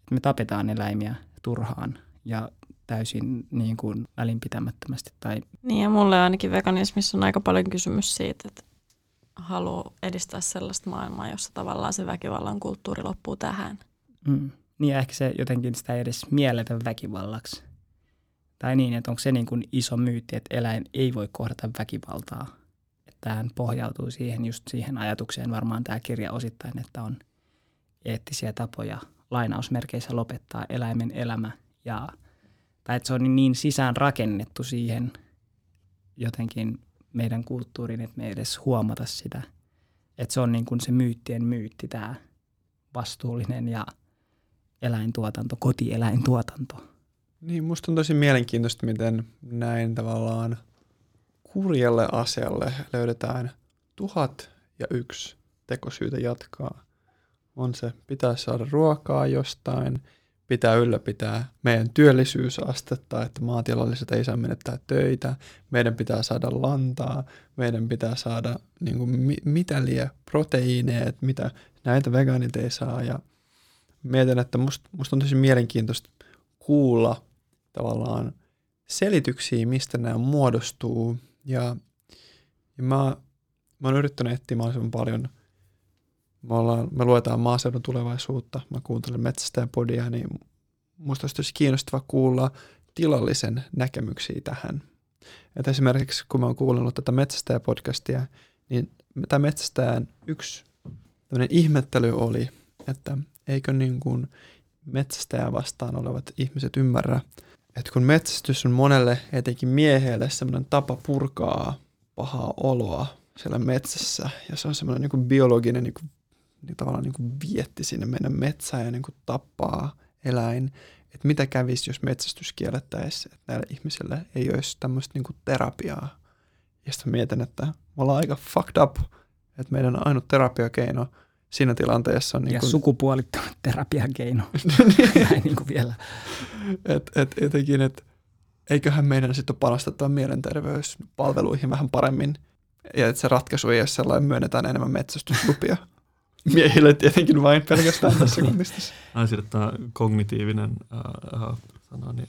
että me tapetaan eläimiä turhaan ja täysin niin kuin välinpitämättömästi tai Niin ja mulle ainakin veganismissa on aika paljon kysymys siitä, että haluaa edistää sellaista maailmaa, jossa tavallaan se väkivallan kulttuuri loppuu tähän. Mm. Niin ja ehkä se jotenkin sitä ei edes mielletä väkivallaksi. Tai niin, että onko se niin kuin iso myytti, että eläin ei voi kohdata väkivaltaa. Että tämähän pohjautuu siihen just siihen ajatukseen varmaan tämä kirja osittain, että on eettisiä tapoja lainausmerkeissä lopettaa eläimen elämä. Ja, tai että se on niin sisään rakennettu siihen jotenkin meidän kulttuuriin, että me ei edes huomata sitä. Että se on niin kuin se myyttien myytti, tämä vastuullinen ja eläintuotanto, kotieläintuotanto. Niin, musta on tosi mielenkiintoista, miten näin tavallaan kurjalle asialle löydetään tuhat ja yksi tekosyytä jatkaa. On se, pitää saada ruokaa jostain, pitää ylläpitää meidän työllisyysastetta, että maatilalliset ei saa menettää töitä, meidän pitää saada lantaa, meidän pitää saada niin kuin, mi- mitä liian proteiineja, mitä näitä vegaanit ei saa. Ja mietin, että musta must on tosi mielenkiintoista kuulla tavallaan selityksiä, mistä nämä muodostuu. Ja, ja mä, mä oon yrittänyt mahdollisimman paljon. Me, ollaan, me luetaan maaseudun tulevaisuutta, mä kuuntelen metsästäjäpodia, niin musta olisi tosi kiinnostava kuulla tilallisen näkemyksiä tähän. Et esimerkiksi kun mä oon kuunnellut tätä metsästäjäpodcastia, niin tämä metsästäjän yksi ihmettely oli, että eikö niin kuin metsästäjää vastaan olevat ihmiset ymmärrä, että kun metsästys on monelle, etenkin miehelle, semmoinen tapa purkaa pahaa oloa siellä metsässä, ja se on semmoinen niin biologinen niin niin tavallaan niin kuin vietti sinne meidän metsään ja niin kuin tappaa eläin, että mitä kävisi, jos metsästys kiellettäisiin, että näille ihmisille ei olisi tämmöistä niin kuin terapiaa. Ja sitten mietin, että me ollaan aika fucked up, että meidän ainut terapiakeino siinä tilanteessa on... Niin Ja kuin, sukupuolittunut terapiakeino. Näin niin kuin vielä. et, et, etenkin, että eiköhän meidän sitten ole panostettava mielenterveyspalveluihin vähän paremmin. Ja että se ratkaisu ei ole sellainen, myönnetään enemmän metsästyslupia. Miehille tietenkin vain pelkästään tässä kontistissa. Naisille tämä kognitiivinen äh, sana, niin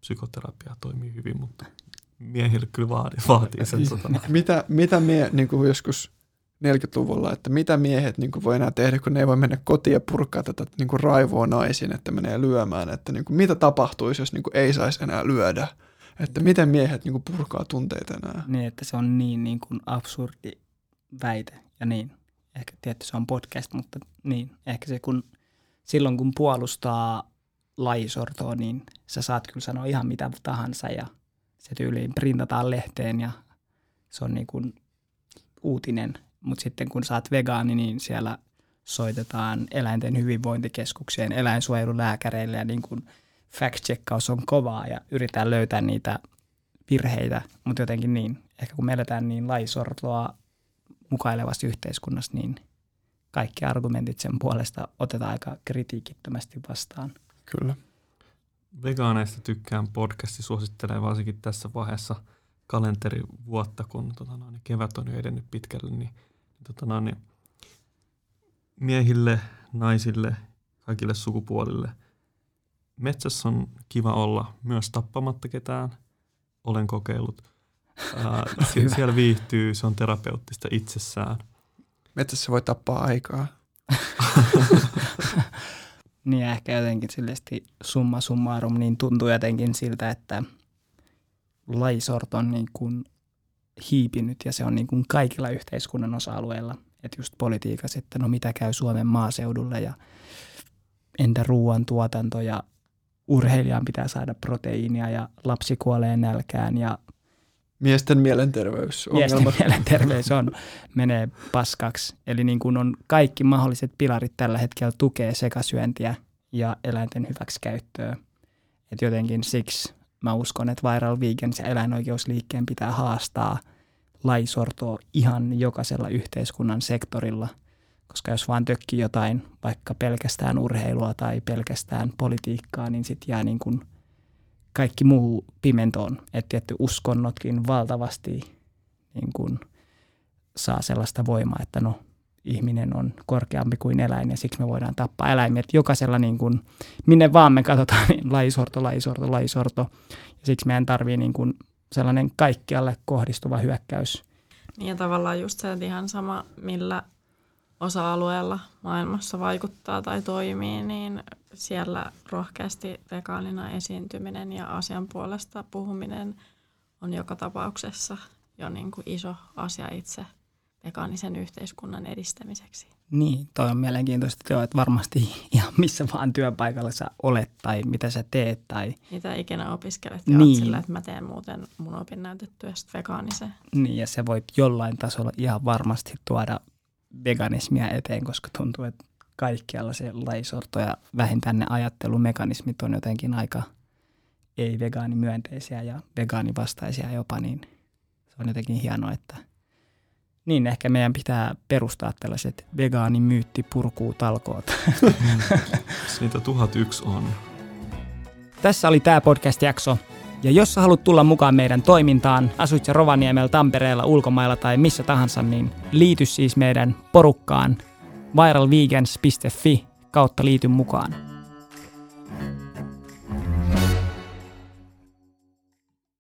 psykoterapia toimii hyvin, mutta miehille kyllä vaatii, vaatii sen. Tota, Mitä, mitä mie niin kuin joskus 40-luvulla, että mitä miehet niin kuin voi enää tehdä, kun ne ei voi mennä kotiin ja purkaa tätä niin kuin raivoa naisiin, että menee lyömään, että niin kuin, mitä tapahtuisi, jos niin kuin ei saisi enää lyödä, että miten miehet niin kuin purkaa tunteita enää. Niin, että se on niin, niin kuin absurdi väite. Ja niin, ehkä tietty se on podcast, mutta niin, ehkä se kun silloin kun puolustaa lajisortoa, niin sä saat kyllä sanoa ihan mitä tahansa ja se tyyliin printataan lehteen ja se on niin kuin uutinen. Mutta sitten kun saat vegaani, niin siellä soitetaan eläinten hyvinvointikeskukseen, eläinsuojelulääkäreille ja niin kuin fact-checkaus on kovaa ja yritetään löytää niitä virheitä, mutta jotenkin niin, ehkä kun me eletään niin laisortoa mukailevassa yhteiskunnassa, niin kaikki argumentit sen puolesta otetaan aika kritiikittömästi vastaan. Kyllä. Vegaaneista tykkään podcasti, suosittelee varsinkin tässä vaiheessa kalenterivuotta, kun tota, no, niin kevät on jo edennyt pitkälle, niin, tota, no, niin miehille, naisille, kaikille sukupuolille. Metsässä on kiva olla myös tappamatta ketään. Olen kokeillut. Ää, siellä viihtyy, se on terapeuttista itsessään. Metsässä voi tappaa aikaa. niin ehkä jotenkin sillesti summa summarum, niin tuntuu jotenkin siltä, että laisort on niin kuin hiipinyt ja se on niin kuin kaikilla yhteiskunnan osa-alueilla. Että just politiikassa, että no mitä käy Suomen maaseudulle ja entä ruoantuotanto ja urheilijan pitää saada proteiinia ja lapsi kuolee nälkään ja Miesten mielenterveys. Miesten mielenterveys on, menee paskaksi. Eli niin kuin on kaikki mahdolliset pilarit tällä hetkellä tukee sekasyöntiä ja eläinten hyväksikäyttöä. Et jotenkin siksi mä uskon, että Viral Vegans ja eläinoikeusliikkeen pitää haastaa laisortoa ihan jokaisella yhteiskunnan sektorilla. Koska jos vaan tökkii jotain, vaikka pelkästään urheilua tai pelkästään politiikkaa, niin sitten jää niin kuin – kaikki muu pimentoon. Että tietty uskonnotkin valtavasti niin kuin saa sellaista voimaa, että no ihminen on korkeampi kuin eläin ja siksi me voidaan tappaa eläimiä. Että jokaisella niin kuin, minne vaan me katsotaan, niin lajisorto, lajisorto, lajisorto. Ja siksi meidän tarvii niin kuin sellainen kaikkialle kohdistuva hyökkäys. Niin ja tavallaan just se, että ihan sama millä osa-alueella maailmassa vaikuttaa tai toimii, niin siellä rohkeasti vegaanina esiintyminen ja asian puolesta puhuminen on joka tapauksessa jo niin kuin iso asia itse vegaanisen yhteiskunnan edistämiseksi. Niin, toi on mielenkiintoista joo, että varmasti ihan missä vaan työpaikalla sä olet tai mitä sä teet. Tai... Mitä ikinä opiskelet ja niin. sillä, että mä teen muuten mun opinnäytetyöstä vegaaniseen. Niin, ja se voi jollain tasolla ihan varmasti tuoda veganismia eteen, koska tuntuu, että kaikkialla se laisorto ja vähintään ne ajattelumekanismit on jotenkin aika ei-vegaanimyönteisiä ja vegaanivastaisia jopa, niin se on jotenkin hienoa, että niin ehkä meidän pitää perustaa tällaiset vegaanimyyttipurkuu talkoot. Mm. Niitä tuhat yksi on. Tässä oli tämä podcast-jakso. Ja jos sä haluat tulla mukaan meidän toimintaan, asuit sä Rovaniemellä, Tampereella, ulkomailla tai missä tahansa, niin liity siis meidän porukkaan viralvegans.fi kautta liity mukaan.